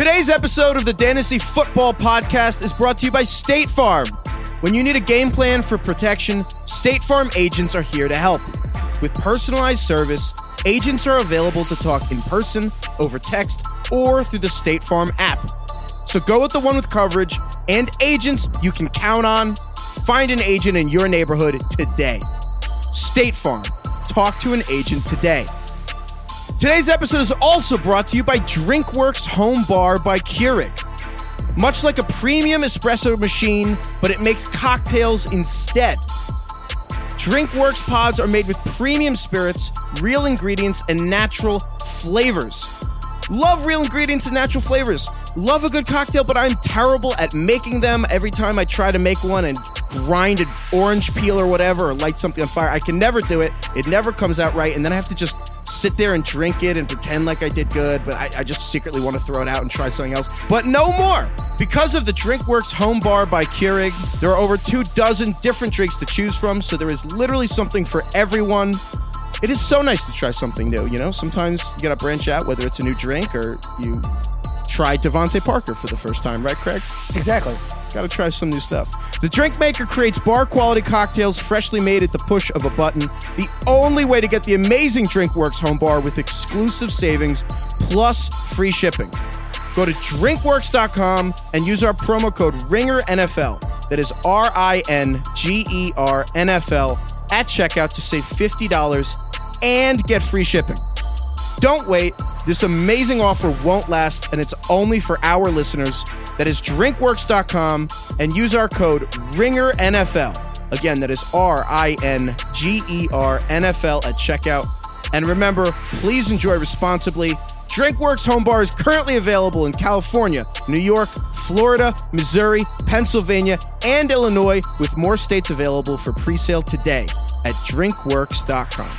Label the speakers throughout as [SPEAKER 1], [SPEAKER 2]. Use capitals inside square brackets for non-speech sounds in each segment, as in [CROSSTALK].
[SPEAKER 1] Today's episode of the Fantasy Football Podcast is brought to you by State Farm. When you need a game plan for protection, State Farm agents are here to help. With personalized service, agents are available to talk in person, over text, or through the State Farm app. So go with the one with coverage and agents you can count on. Find an agent in your neighborhood today. State Farm. Talk to an agent today. Today's episode is also brought to you by Drinkworks Home Bar by Keurig. Much like a premium espresso machine, but it makes cocktails instead. Drinkworks pods are made with premium spirits, real ingredients, and natural flavors. Love real ingredients and natural flavors. Love a good cocktail, but I'm terrible at making them. Every time I try to make one and grind an orange peel or whatever, or light something on fire, I can never do it. It never comes out right, and then I have to just sit there and drink it and pretend like I did good, but I, I, just secretly want to throw it out and try something else. But no more! Because of the Drinkworks Home Bar by Keurig, there are over two dozen different drinks to choose from, so there is literally something for everyone. It is so nice to try something new, you know? Sometimes you gotta branch out, whether it's a new drink or you try DeVante Parker for the first time, right, Craig?
[SPEAKER 2] Exactly.
[SPEAKER 1] Gotta try some new stuff. The drink maker creates bar quality cocktails freshly made at the push of a button. The only way to get the amazing Drinkworks home bar with exclusive savings plus free shipping. Go to drinkworks.com and use our promo code RINGERNFL. That is R I N G E R N F L at checkout to save $50 and get free shipping. Don't wait. This amazing offer won't last, and it's only for our listeners. That is drinkworks.com and use our code RINGERNFL. Again, that is R I N G E R N F L at checkout. And remember, please enjoy responsibly. Drinkworks Home Bar is currently available in California, New York, Florida, Missouri, Pennsylvania, and Illinois, with more states available for presale today at drinkworks.com.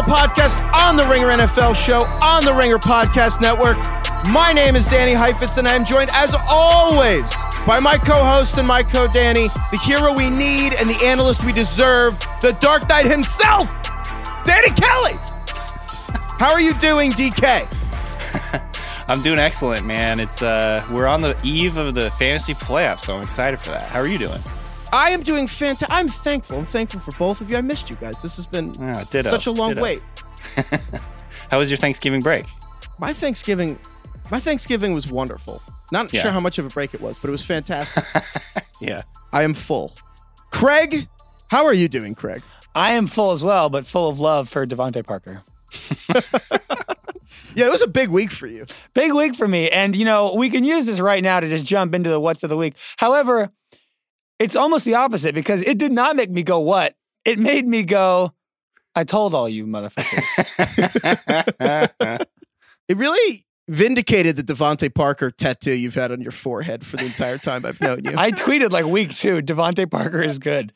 [SPEAKER 1] Football Podcast on the Ringer NFL Show on the Ringer Podcast Network. My name is Danny Heifetz, and I'm joined, as always, by my co-host and my co-Danny, the hero we need and the analyst we deserve, the Dark Knight himself, Danny Kelly. How are you doing, DK? [LAUGHS]
[SPEAKER 3] I'm doing excellent, man. It's uh, we're on the eve of the fantasy playoffs, so I'm excited for that. How are you doing?
[SPEAKER 1] I am doing fantastic. I'm thankful. I'm thankful for both of you. I missed you guys. This has been
[SPEAKER 3] Ah, ditto,
[SPEAKER 1] such a long
[SPEAKER 3] ditto.
[SPEAKER 1] wait. [LAUGHS]
[SPEAKER 3] How was your Thanksgiving break?
[SPEAKER 1] My Thanksgiving, my Thanksgiving was wonderful. Not
[SPEAKER 3] Yeah.
[SPEAKER 1] sure how much of a break it was, but it was fantastic. [LAUGHS]
[SPEAKER 3] Yeah.
[SPEAKER 1] I am full. Craig, how are you doing, Craig?
[SPEAKER 2] I am full as well, but full of love for DeVante Parker. [LAUGHS]
[SPEAKER 1] Yeah, it was a big week for you.
[SPEAKER 2] Big week for me. And, you know, we can use this right now to just jump into the what's of the week. However, it's almost the opposite because it did not make me go, what? It made me go, I told all you motherfuckers. [LAUGHS]
[SPEAKER 1] It really vindicated the DeVante Parker tattoo you've had on your forehead for the entire time I've known you. [LAUGHS]
[SPEAKER 2] I tweeted like week two, DeVante Parker is good.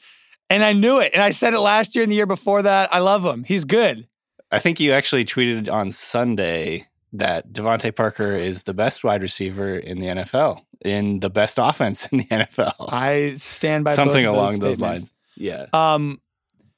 [SPEAKER 2] And I knew it. And I said it last year and the year before that. I love him. He's good.
[SPEAKER 3] I think you actually tweeted on Sunday that DeVante Parker is the best wide receiver in the NFL, in the best [LAUGHS] offense in the NFL.
[SPEAKER 2] I stand by both
[SPEAKER 3] Something
[SPEAKER 2] of
[SPEAKER 3] along those
[SPEAKER 2] statements.
[SPEAKER 3] lines. Yeah.
[SPEAKER 2] Um,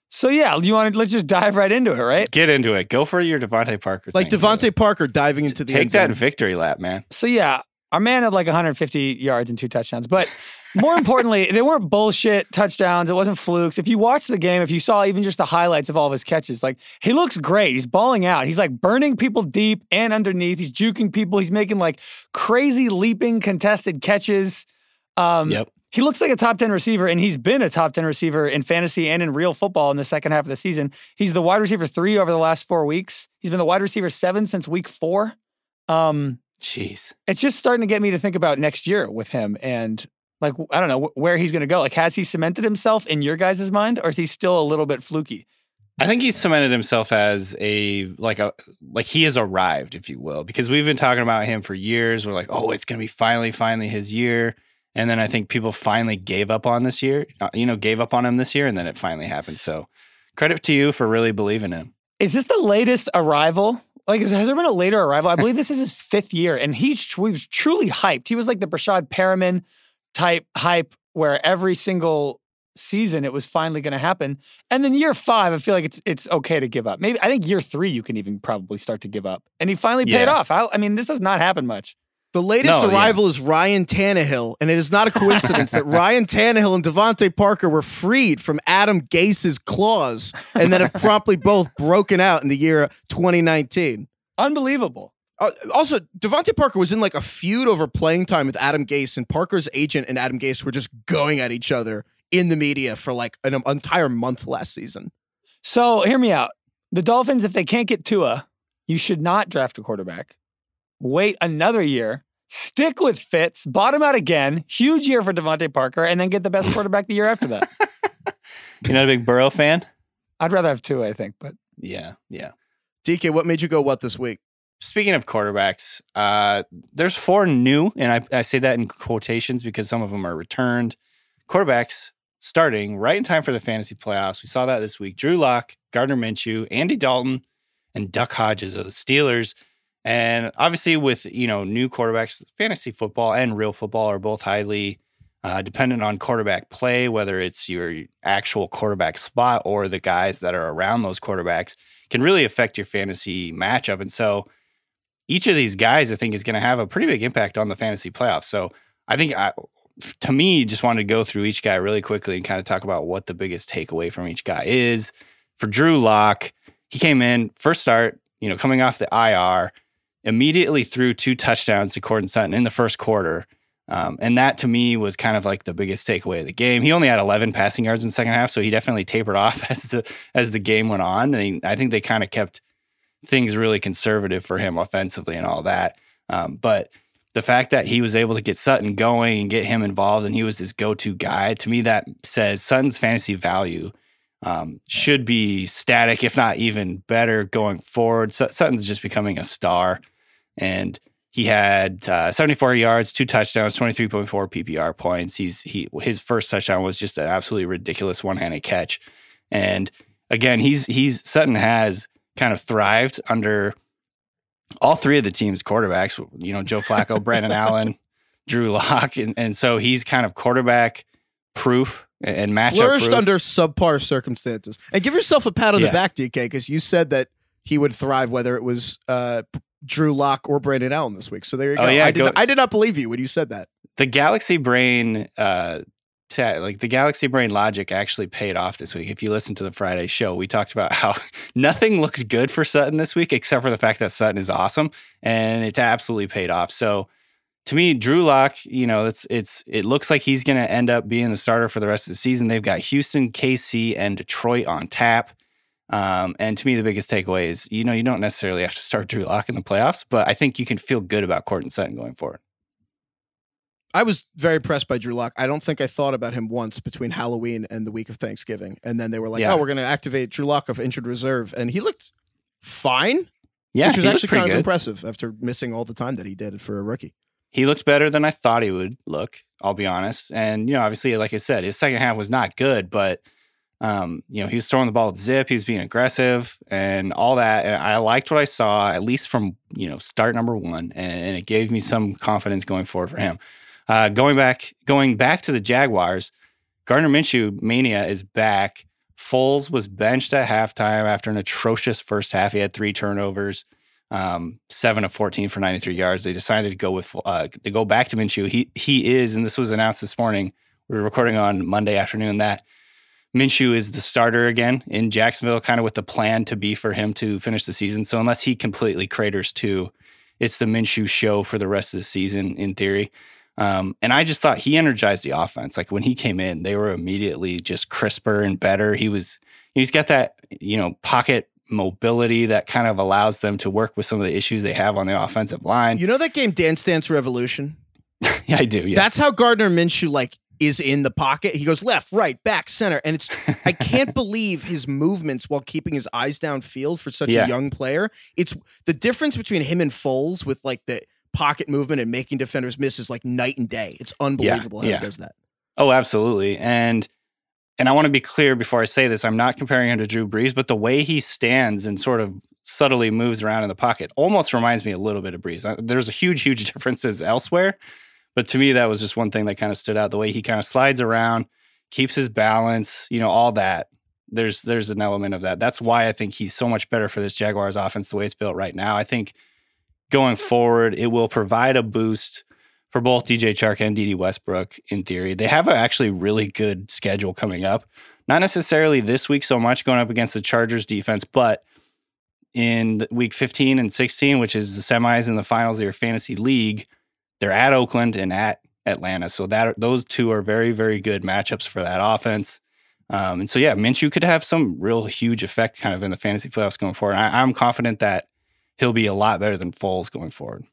[SPEAKER 2] so yeah, do you want to let's just dive right into it, right?
[SPEAKER 3] Get into it. Go for your DeVante Parker.
[SPEAKER 1] like Devonte. Parker diving into the
[SPEAKER 3] Take
[SPEAKER 1] end
[SPEAKER 3] that
[SPEAKER 1] zone.
[SPEAKER 3] victory lap, man.
[SPEAKER 2] So yeah, our man had like 150 yards and two touchdowns, but more importantly, they weren't bullshit touchdowns. It wasn't flukes. If you watch the game, if you saw even just the highlights of all of his catches, like he looks great. He's balling out. He's like burning people deep and underneath. He's juking people. He's making like crazy leaping contested catches. Um,
[SPEAKER 3] Yep.
[SPEAKER 2] He looks like a top 10 receiver, and he's been a top 10 receiver in fantasy and in real football in the second half of the season. He's the wide receiver three over the last four weeks. He's been the wide receiver seven since week four. Um,
[SPEAKER 3] Jeez.
[SPEAKER 2] it's just starting to get me to think about next year with him and like I don't know where he's going to go. Like, has he cemented himself in your guys' mind, or is he still a little bit fluky?
[SPEAKER 3] I think he's cemented himself as a like a like he has arrived, if you will, because we've been talking about him for years. We're like, oh, it's gonna be finally, finally his year, and then I think people finally gave up on this year. uh, You know, gave up on him this year, and then it finally happened. So Credit to you for really believing him.
[SPEAKER 2] Is this the latest arrival? Like, has there been a later arrival? I believe this is his [LAUGHS] fifth year, and he's he was truly hyped. He was like the Breshad Perriman type hype, where every single season it was finally going to happen. And then year five, I feel like it's it's okay to give up. Maybe I think year three you can even probably start to give up. And he finally paid
[SPEAKER 3] Yeah.
[SPEAKER 2] off. I, I mean, this does not happen much.
[SPEAKER 1] The latest
[SPEAKER 3] No, yeah.
[SPEAKER 1] arrival is Ryan Tannehill, and it is not a coincidence that [LAUGHS] Ryan Tannehill and DeVante Parker were freed from Adam Gase's claws and then have [LAUGHS] promptly both broken out in the year 2019.
[SPEAKER 2] Unbelievable.
[SPEAKER 1] Uh, also, DeVante Parker was in like a feud over playing time with Adam Gase, and Parker's agent and Adam Gase were just going at each other in the media for like an entire month last season.
[SPEAKER 2] So hear me out. The Dolphins, if they can't get Tua, you should not draft a quarterback. Wait another year. Stick with Fitz, bottom out again, huge year for DeVante Parker, and then get the best [LAUGHS] quarterback the year after that.
[SPEAKER 3] You're not a big Burrow fan?
[SPEAKER 2] I'd rather have two, I think, but
[SPEAKER 3] Yeah, yeah.
[SPEAKER 1] DK, what made you go what this week?
[SPEAKER 3] Speaking of quarterbacks, uh, there's four new, and I, I say that in quotations because some of them are returned quarterbacks starting right in time for the fantasy playoffs. We saw that this week. Drew Lock, Gardner Minshew, Andy Dalton, and Duck Hodges of the Steelers. And obviously, with you know new quarterbacks, fantasy football and real football are both highly uh, dependent on quarterback play, whether it's your actual quarterback spot or the guys that are around those quarterbacks can really affect your fantasy matchup. And so, each of these guys, I think, is going to have a pretty big impact on the fantasy playoffs. So, I think I, to me, just wanted to go through each guy really quickly and kind of talk about what the biggest takeaway from each guy is. For Drew Lock, he came in first start, you know, coming off the IR, immediately threw two touchdowns to Courtland Sutton in the first quarter. Um, and that to me was kind of like the biggest takeaway of the game. He only had 11 passing yards in the second half, so he definitely tapered off [LAUGHS] as the as the game went on. He- I think they kind of kept things really conservative for him offensively and all that. Um, but the fact that he was able to get Sutton going and get him involved, and he was his go-to guy, to me that says Sutton's fantasy value um, should be static, if not even better, going forward. Sut- Sutton's just becoming a star, and he had uh, 74 yards, two touchdowns, 23.4 PPR points. He's he his first touchdown was just an absolutely ridiculous one-handed catch, and again, he's he's Sutton has kind of thrived under all three of the team's quarterbacks. You know, Joe Flacco, [LAUGHS] Brandon Allen, Drew Lock, and, and so he's kind of quarterback proof and matchup
[SPEAKER 1] Flourished
[SPEAKER 3] proof.
[SPEAKER 1] under subpar circumstances. And give yourself a pat on
[SPEAKER 3] Yeah.
[SPEAKER 1] the back, DK, because you said that he would thrive whether it was uh, Drew Lock or Brandon Allen this week. So there you go.
[SPEAKER 3] Oh,
[SPEAKER 1] go.
[SPEAKER 3] yeah,
[SPEAKER 1] I, did
[SPEAKER 3] go-
[SPEAKER 1] not, I did not believe you when you said that.
[SPEAKER 3] the Galaxy Brain, uh, like the Galaxy Brain logic actually paid off this week. If you listen to the Friday show, we talked about how [LAUGHS] nothing looked good for Sutton this week, except for the fact that Sutton is awesome, and it absolutely paid off. So. To me, Drew Lock, you know, it's it's it looks like he's going to end up being the starter for the rest of the season. They've got Houston, KC, and Detroit on tap. Um, and to me, the biggest takeaway is, you know, you don't necessarily have to start Drew Lock in the playoffs, but I think you can feel good about Courtland Sutton going forward.
[SPEAKER 1] I was very impressed by Drew Lock. I don't think I thought about him once between Halloween and the week of Thanksgiving. And then they were like,
[SPEAKER 3] Yeah.
[SPEAKER 1] oh, we're going to activate Drew Lock of injured reserve. And he looked fine,
[SPEAKER 3] Yeah,
[SPEAKER 1] which was actually kind of impressive after missing all the time that he did for a rookie.
[SPEAKER 3] He looked better than I thought he would look. I'll be honest. And you know, obviously, like I said, his second half was not good, but um, you know, he was throwing the ball at zip. He was being aggressive and all that. And I liked what I saw, at least from you know start number one, and, and it gave me some confidence going forward for him. Uh, going back, going back to the Jaguars, Gardner Minshew mania is back. Foles was benched at halftime after an atrocious first half. He had three turnovers um, seven of 14 for 93 yards. They decided to go with, uh, to go back to Minshew. He, he is, and this was announced this morning. We were recording on Monday afternoon that Minshew is the starter again in Jacksonville, kind of with the plan to be for him to finish the season. So unless he completely craters too, it's the Minshew show for the rest of the season in theory. Um, and I just thought he energized the offense. Like when he came in, they were immediately just crisper and better. He was, he's got that, you know, pocket mobility that kind of allows them to work with some of the issues they have on the offensive line.
[SPEAKER 1] You know that game, Dance Dance Revolution? [LAUGHS]
[SPEAKER 3] yeah, I do. Yeah.
[SPEAKER 1] That's how Gardner Minshew like is in the pocket. He goes left, right, back, center, and it's I can't [LAUGHS] believe his movements while keeping his eyes downfield for such
[SPEAKER 3] Yeah.
[SPEAKER 1] a young player. It's the difference between him and Foles with like the pocket movement and making defenders miss is like night and day. It's unbelievable how
[SPEAKER 3] yeah.
[SPEAKER 1] he does that.
[SPEAKER 3] Oh, absolutely. And and I want to be clear before I say this, I'm not comparing him to Drew Brees, but the way he stands and sort of subtly moves around in the pocket almost reminds me a little bit of Brees. There's a huge, huge [LAUGHS] differences elsewhere, but to me, that was just one thing that kind of stood out. The way he kind of slides around, keeps his balance, you know, all that. There's there's an element of that. That's why I think he's so much better for this Jaguars offense the way it's built right now. I think going forward, it will provide a boost for both DJ Chark and Dede Westbrook in theory. They have actually really good schedule coming up. Not necessarily this week so much going up against the Chargers defense, but in week 15 and 16, which is the semis and the finals of your fantasy league, they're at Oakland and at Atlanta. So that those two are very, very good matchups for that offense. Um, and so yeah, Minshew could have some real huge effect kind of in the fantasy playoffs going forward. I, I'm confident that he'll be a lot better than Foles going forward.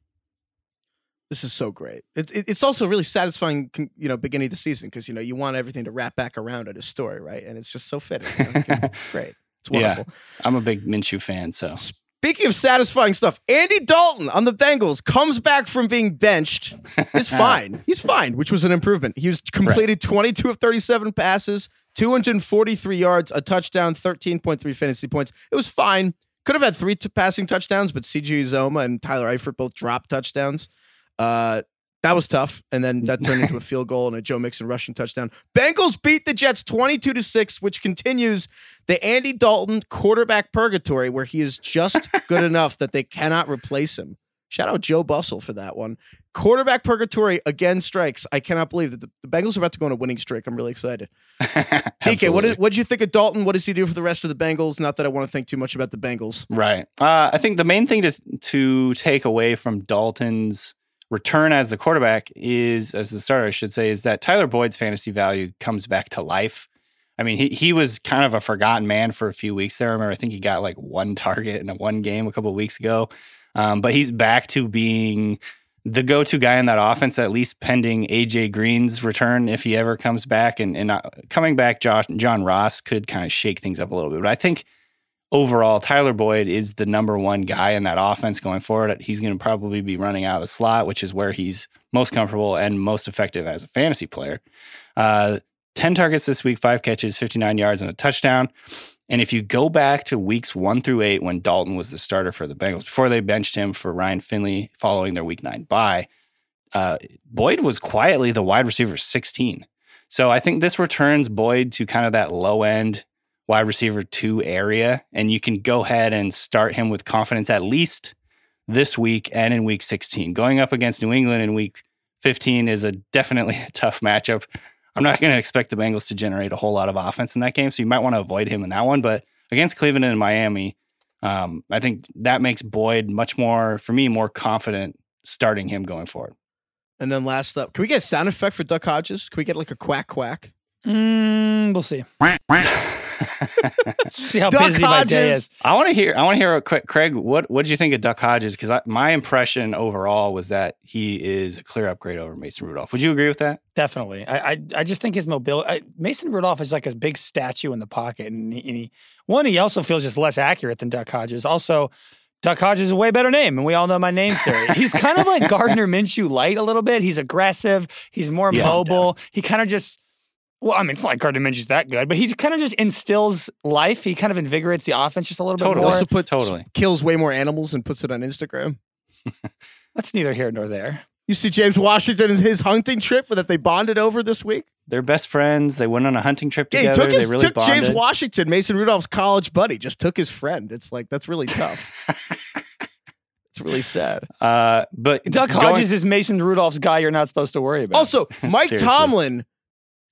[SPEAKER 1] This is so great. It, it, it's also really satisfying, you know, beginning of the season because you know you want everything to wrap back around at a story, right? And it's just so fitting. you know? it's great. It's wonderful. [LAUGHS]
[SPEAKER 3] Yeah.
[SPEAKER 1] wonderful.
[SPEAKER 3] I'm a big Minshew fan, so
[SPEAKER 1] Speaking of satisfying stuff, Andy Dalton on the Bengals comes back from being benched. Is [LAUGHS] fine. He's fine, which was an improvement. He was completed 22 of 37 passes, 243 yards, a touchdown, 13.3 fantasy points. It was fine. Could have had three t- passing touchdowns, but CJ Uzomah and Tyler Eifert both dropped touchdowns. Uh, that was tough, and then that turned into a [LAUGHS] field goal and a Joe Mixon rushing touchdown. Bengals beat the Jets 22 to 6, which continues the Andy Dalton quarterback purgatory where he is just [LAUGHS] good enough that they cannot replace him. Shout out Joe Bustle for that one. Quarterback purgatory again strikes. I cannot believe that the, the Bengals are about to go on a winning streak. I'm really excited. [LAUGHS] DK, what did, what did you think of Dalton? What does he do for the rest of the Bengals? Not that I want to think too much about the Bengals.
[SPEAKER 3] Right. Uh, I think the main thing to to take away from Dalton's return as the quarterback is, as the starter, I should say, is that Tyler Boyd's fantasy value comes back to life. I mean, he he was kind of a forgotten man for a few weeks there. I remember, I think he got like one target in a one game a couple weeks ago, um, but he's back to being the go-to guy in that offense, at least pending AJ Green's return if he ever comes back. And and uh, coming back, Josh John Ross could kind of shake things up a little bit. But I think overall, Tyler Boyd is the number one guy in that offense going forward. He's going to probably be running out of the slot, which is where he's most comfortable and most effective as a fantasy player. Uh, 10 targets this week, five catches, 59 yards, and a touchdown. And if you go back to weeks one through eight, when Dalton was the starter for the Bengals, before they benched him for Ryan Finley following their week nine bye, uh, Boyd was quietly the wide receiver 16. So I think this returns Boyd to kind of that low end wide receiver two area, and you can go ahead and start him with confidence at least this week and in week 16. Going up against New England in week 15 is a definitely [LAUGHS] a tough matchup. I'm not going to expect the Bengals to generate a whole lot of offense in that game, so you might want to avoid him in that one. But against Cleveland and Miami, um, I think that makes Boyd much more, for me, more confident starting him going forward.
[SPEAKER 1] And then last up, can we get a sound effect for Duck Hodges? Can we get like a quack quack?
[SPEAKER 2] Mm, we'll see. [LAUGHS] [LAUGHS] see how
[SPEAKER 1] Duck
[SPEAKER 2] busy my day
[SPEAKER 1] Hodges.
[SPEAKER 2] is.
[SPEAKER 3] I want to hear. I want to hear. A quick, Craig. What What did you think of Duck Hodges? Because my impression overall was that he is a clear upgrade over Mason Rudolph. Would you agree with that?
[SPEAKER 2] Definitely. I, I I just think his mobility. I, Mason Rudolph is like a big statue in the pocket, and he, and he one he also feels just less accurate than Duck Hodges. Also, Duck Hodges is a way better name, and we all know my name theory. [LAUGHS] He's kind of like Gardner Minshew light a little bit. He's aggressive. He's more
[SPEAKER 3] Yeah.
[SPEAKER 2] mobile. He kind of just. Well, I mean, it's not like Gardner Minshew's that good, but he kind of just instills life. He kind of invigorates the offense just a little
[SPEAKER 3] Totally.
[SPEAKER 2] bit more.
[SPEAKER 1] also put
[SPEAKER 3] totally.
[SPEAKER 1] kills way more animals and puts it on Instagram. [LAUGHS]
[SPEAKER 2] That's neither here nor there.
[SPEAKER 1] You see James Washington and his hunting trip that they bonded over this week?
[SPEAKER 3] They're best friends. They went on a hunting trip
[SPEAKER 1] Yeah, he
[SPEAKER 3] together.
[SPEAKER 1] took, his,
[SPEAKER 3] they really
[SPEAKER 1] took James. Washington, Mason Rudolph's college buddy, just took his friend. It's like that's really [LAUGHS] tough. it's really sad.
[SPEAKER 3] uh, but
[SPEAKER 2] Duck
[SPEAKER 3] going-
[SPEAKER 2] Hodges is Mason Rudolph's guy you're not supposed to worry about.
[SPEAKER 1] Also, [LAUGHS] Mike Tomlin,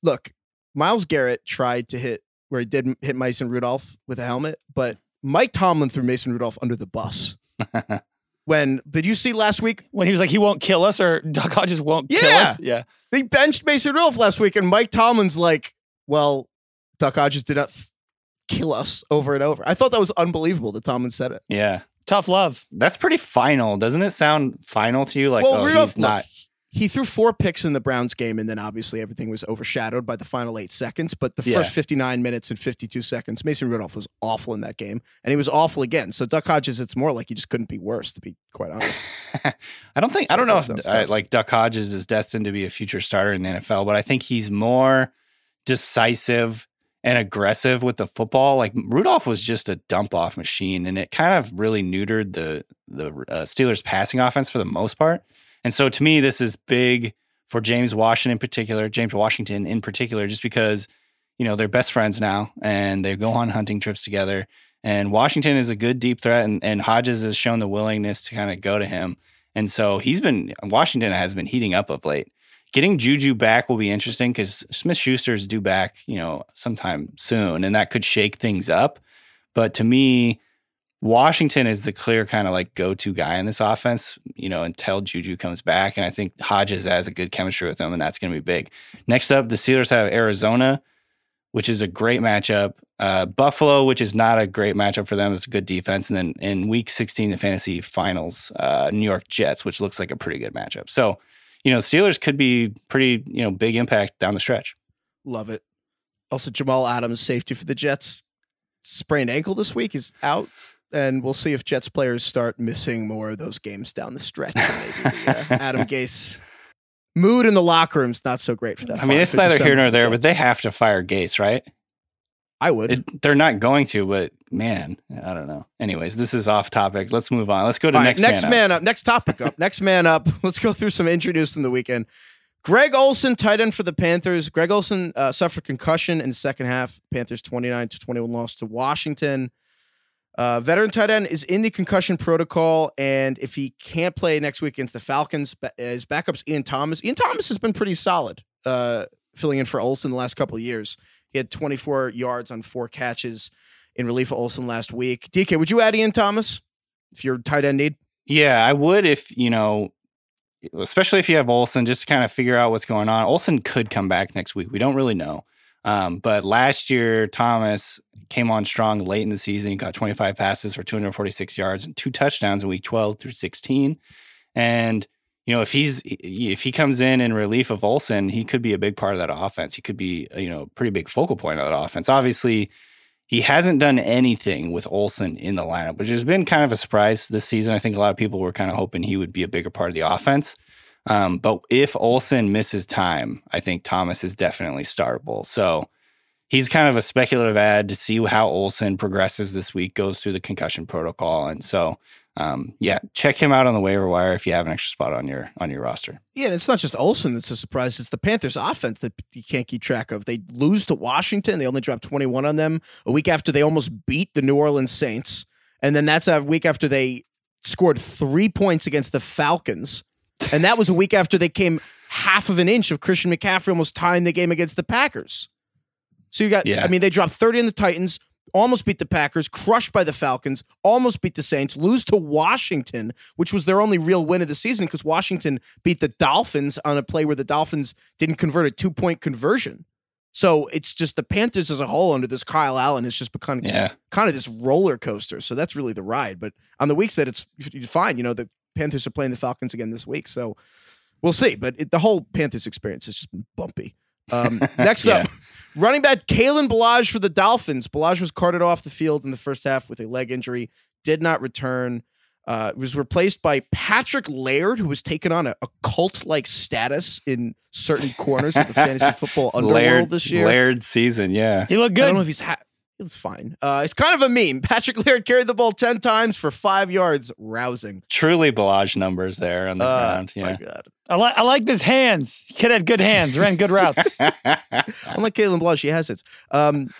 [SPEAKER 1] look, Myles Garrett tried to hit where he did hit Mason Rudolph with a helmet, but Mike Tomlin threw Mason Rudolph under the bus. [LAUGHS] when did you see last week?
[SPEAKER 2] when he was like, he won't kill us, or [LAUGHS] Duck Hodges won't kill us. Yeah.
[SPEAKER 1] They benched Mason Rudolph last week, and Mike Tomlin's like, "Well, Duck Hodges did not th- kill us over and over." I thought that was unbelievable that Tomlin said it.
[SPEAKER 3] yeah,
[SPEAKER 2] Tough love.
[SPEAKER 3] that's pretty final, doesn't it? Sound final to you? Like, oh,
[SPEAKER 1] Rudolph,
[SPEAKER 3] he's not.
[SPEAKER 1] look, he threw four picks in the Browns game, and then obviously everything was overshadowed by the final eight seconds. But the
[SPEAKER 3] Yeah.
[SPEAKER 1] first 59 minutes and 52 seconds, Mason Rudolph was awful in that game, and he was awful again. So Duck Hodges, it's more like he just couldn't be worse, to be quite honest. [LAUGHS]
[SPEAKER 3] I don't think I don't know if uh, like Duck Hodges is destined to be a future starter in the NFL, but I think he's more decisive and aggressive with the football. Like Rudolph was just a dump off machine, and it kind of really neutered the the uh, Steelers' passing offense for the most part. And so, to me, this is big for James Washington in particular, James Washington in particular, just because you know they're best friends now and they go on hunting trips together. And Washington is a good deep threat, and, and Hodges has shown the willingness to kind of go to him. And so he's been Washington has been heating up of late. Getting Juju back will be interesting because Smith Schuster is due back, you know, sometime soon, and that could shake things up. But to me, Washington is the clear kind of like go to guy in this offense, you know, until Juju comes back. And I think Hodges has a good chemistry with him, and that's going to be big. Next up, the Steelers have Arizona, which is a great matchup. Uh, Buffalo, which is not a great matchup for them, it's a good defense. And then in week 16, the fantasy finals, uh, New York Jets, which looks like a pretty good matchup. So, you know, Steelers could be pretty, you know, big impact down the stretch.
[SPEAKER 1] Love it. Also, Jamal Adams, safety for the Jets, sprained ankle this week is out. And we'll see if Jets players start missing more of those games down the stretch. Maybe the, uh, [LAUGHS] Adam Gase mood in the locker room's not so great for that.
[SPEAKER 3] I mean, it's neither here nor there, but they have to fire Gase, right?
[SPEAKER 1] I would.
[SPEAKER 3] It, they're not going to, but man, I don't know. Anyways, this is off topic. Let's move on. Let's go to
[SPEAKER 1] All
[SPEAKER 3] next
[SPEAKER 1] right, next
[SPEAKER 3] man,
[SPEAKER 1] man up. up. Next topic up. next man up. [LAUGHS] Let's go through some news from the weekend. Greg Olsen, tight end for the Panthers. Greg Olsen uh, suffered concussion in the second half. Panthers 29 to 21 loss to Washington. Uh, veteran tight end is in the concussion protocol, and if he can't play next week against the Falcons, his backup's Ian Thomas. Ian Thomas has been pretty solid, uh, filling in for Olsen the last couple of years. He had 24 yards on four catches in relief of Olsen last week. DK, would you add Ian Thomas if you're tight end need?
[SPEAKER 3] Yeah, I would if, you know, especially if you have Olsen, just to kind of figure out what's going on. Olsen could come back next week. We don't really know. Um, but last year, Thomas came on strong late in the season. He got 25 passes for 246 yards and two touchdowns in week 12 through 16. And you know, if he's if he comes in in relief of Olsen, he could be a big part of that offense. He could be you know a pretty big focal point of that offense. Obviously, he hasn't done anything with Olsen in the lineup, which has been kind of a surprise this season. I think a lot of people were kind of hoping he would be a bigger part of the offense. Um, but if Olsen misses time, I think Thomas is definitely startable. So he's kind of a speculative add to see how Olsen progresses this week, goes through the concussion protocol. And so um, yeah, check him out on the waiver wire if you have an extra spot on your on your roster.
[SPEAKER 1] Yeah, and it's not just Olsen that's a surprise. It's the Panthers' offense that you can't keep track of. They lose to Washington. They only dropped 21 on them a week after they almost beat the New Orleans Saints, and then that's a week after they scored three points against the Falcons. And that was a week after they came half of an inch of Christian McCaffrey almost tying the game against the Packers. So you got, yeah. I mean, they dropped 30 on the Titans, almost beat the Packers, crushed by the Falcons, almost beat the Saints, lose to Washington, which was their only real win of the season because Washington beat the Dolphins on a play where the Dolphins didn't convert a two point conversion. So it's just the Panthers as a whole under this Kyle Allen has just become yeah. kind of this roller coaster. So that's really the ride. But on the weeks that it's fine, you know, the Panthers are playing the Falcons again this week, so we'll see. But it, the whole Panthers experience has just been bumpy. Um, [LAUGHS] next yeah. up, running back Kalen Ballage for the Dolphins. Ballage was carted off the field in the first half with a leg injury, did not return. Uh, was replaced by Patrick Laird, who was taken on a, a cult-like status in certain corners of the fantasy [LAUGHS] football underworld
[SPEAKER 3] Laird,
[SPEAKER 1] this year.
[SPEAKER 3] Laird season, yeah,
[SPEAKER 2] he looked good. I
[SPEAKER 1] don't know if he's ha- it was fine. Uh, it's kind of a meme. [LAUGHS] Patrick Laird carried the ball 10 times for five yards. Rousing.
[SPEAKER 3] Truly Ballage numbers there on the uh, ground. Yeah.
[SPEAKER 2] I, like I like his hands. Kid had good hands, ran good routes. [LAUGHS] [LAUGHS]
[SPEAKER 1] Unlike Kalen Ballage, he has it. Um,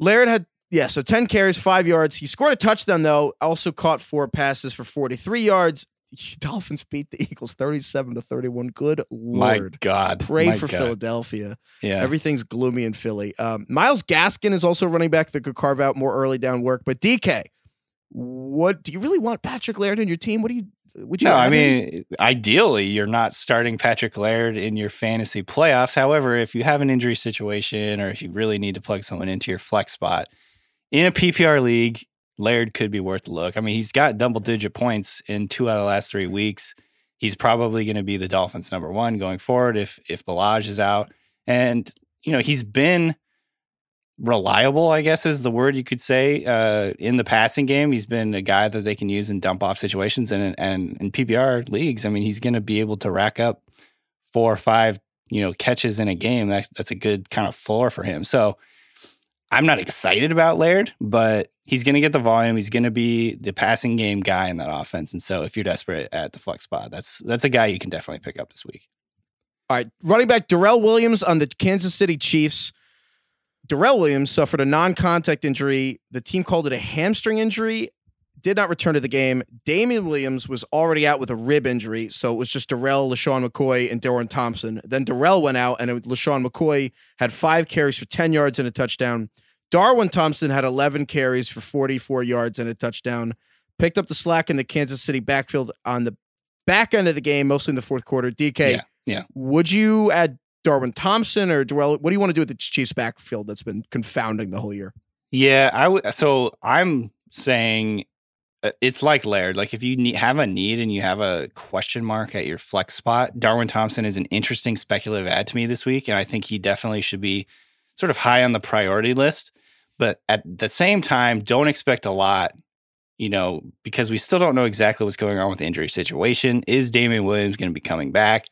[SPEAKER 1] Laird had, yeah, so 10 carries, five yards. He scored a touchdown, though. Also caught four passes for 43 yards. [LAUGHS] Dolphins beat the Eagles 37 to 31. Good lord.
[SPEAKER 3] My God.
[SPEAKER 1] Pray
[SPEAKER 3] My
[SPEAKER 1] for
[SPEAKER 3] God.
[SPEAKER 1] Philadelphia.
[SPEAKER 3] Yeah.
[SPEAKER 1] Everything's gloomy in Philly. Um, Myles Gaskin is also running back that could carve out more early down work. But DK, what do you really want Patrick Laird in your team? What do you would you
[SPEAKER 3] No, I mean, him? ideally you're not starting Patrick Laird in your fantasy playoffs. However, if you have an injury situation or if you really need to plug someone into your flex spot in a PPR league, Laird could be worth a look. I mean, he's got double digit points in two out of the last three weeks. He's probably going to be the Dolphins' number one going forward if if Ballage is out. And you know, he's been reliable, I guess is the word you could say, uh, in the passing game. He's been a guy that they can use in dump off situations and and in PPR leagues. I mean, he's going to be able to rack up four or five, you know, catches in a game. That, that's a good kind of floor for him. So I'm not excited about Laird, but he's going to get the volume. He's going to be the passing game guy in that offense. And so if you're desperate at the flex spot, that's that's a guy you can definitely pick up this week.
[SPEAKER 1] All right, running back Darrell Williams on the Kansas City Chiefs. Darrell Williams suffered a non-contact injury. The team called it a hamstring injury. Did not return to the game. Damien Williams was already out with a rib injury, so it was just Darrell, LeSean McCoy, and Darwin Thompson. Then Darrell went out, and LeSean McCoy had five carries for 10 yards and a touchdown. Darwin Thompson had 11 carries for 44 yards and a touchdown. Picked up the slack in the Kansas City backfield on the back end of the game, mostly in the fourth quarter. DK,
[SPEAKER 3] Yeah, yeah.
[SPEAKER 1] would you add Darwin Thompson or Darrell? What do you want to do with the Chiefs backfield that's been confounding the whole year?
[SPEAKER 3] Yeah, I would. So I'm saying uh, it's like Laird. Like if you need, have a need and you have a question mark at your flex spot, Darwin Thompson is an interesting speculative add to me this week, and I think he definitely should be sort of high on the priority list. But at the same time, don't expect a lot. You know, because we still don't know exactly what's going on with the injury situation. Is Damien Williams going to be coming back?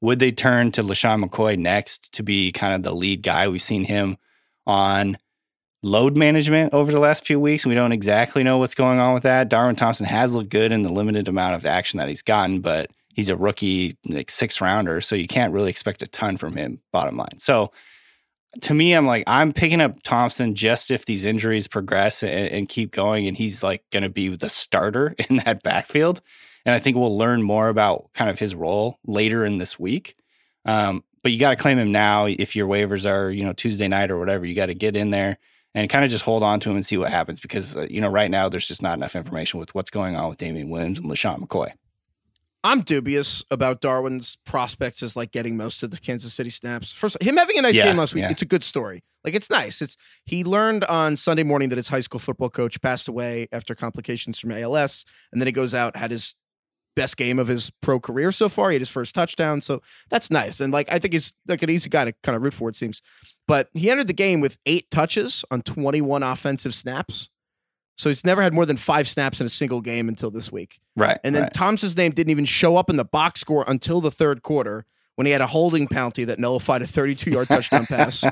[SPEAKER 3] Would they turn to LeSean McCoy next to be kind of the lead guy? We've seen him on load management over the last few weeks. We don't exactly know what's going on with that. Darwin Thompson has looked good in the limited amount of action that he's gotten, but he's a rookie, like six rounder, so you can't really expect a ton from him, bottom line. So to me, I'm like, I'm picking up Thompson just if these injuries progress and, and keep going, and he's like going to be the starter [LAUGHS] in that backfield. And I think we'll learn more about kind of his role later in this week. Um, but you got to claim him now if your waivers are, you know, Tuesday night or whatever. You got to get in there and kind of just hold on to him and see what happens because, uh, you know, right now there's just not enough information with what's going on with Damien Williams and LeSean McCoy.
[SPEAKER 1] I'm dubious about Darwin's prospects as like getting most of the Kansas City snaps. First, him having a nice
[SPEAKER 3] Yeah,
[SPEAKER 1] game last week,
[SPEAKER 3] yeah.
[SPEAKER 1] it's a good story. Like it's nice. It's he learned on Sunday morning that his high school football coach passed away after complications from ALS, and then he goes out had his best game of his pro career so far. He had his first touchdown, so that's nice. And like I think he's like an easy guy to kind of root for. It seems, but he entered the game with eight touches on 21 offensive snaps. So he's never had more than five snaps in a single game until this week.
[SPEAKER 3] Right.
[SPEAKER 1] And then
[SPEAKER 3] right.
[SPEAKER 1] Thompson's name didn't even show up in the box score until the third quarter when he had a holding penalty that nullified a 32 yard [LAUGHS] touchdown pass.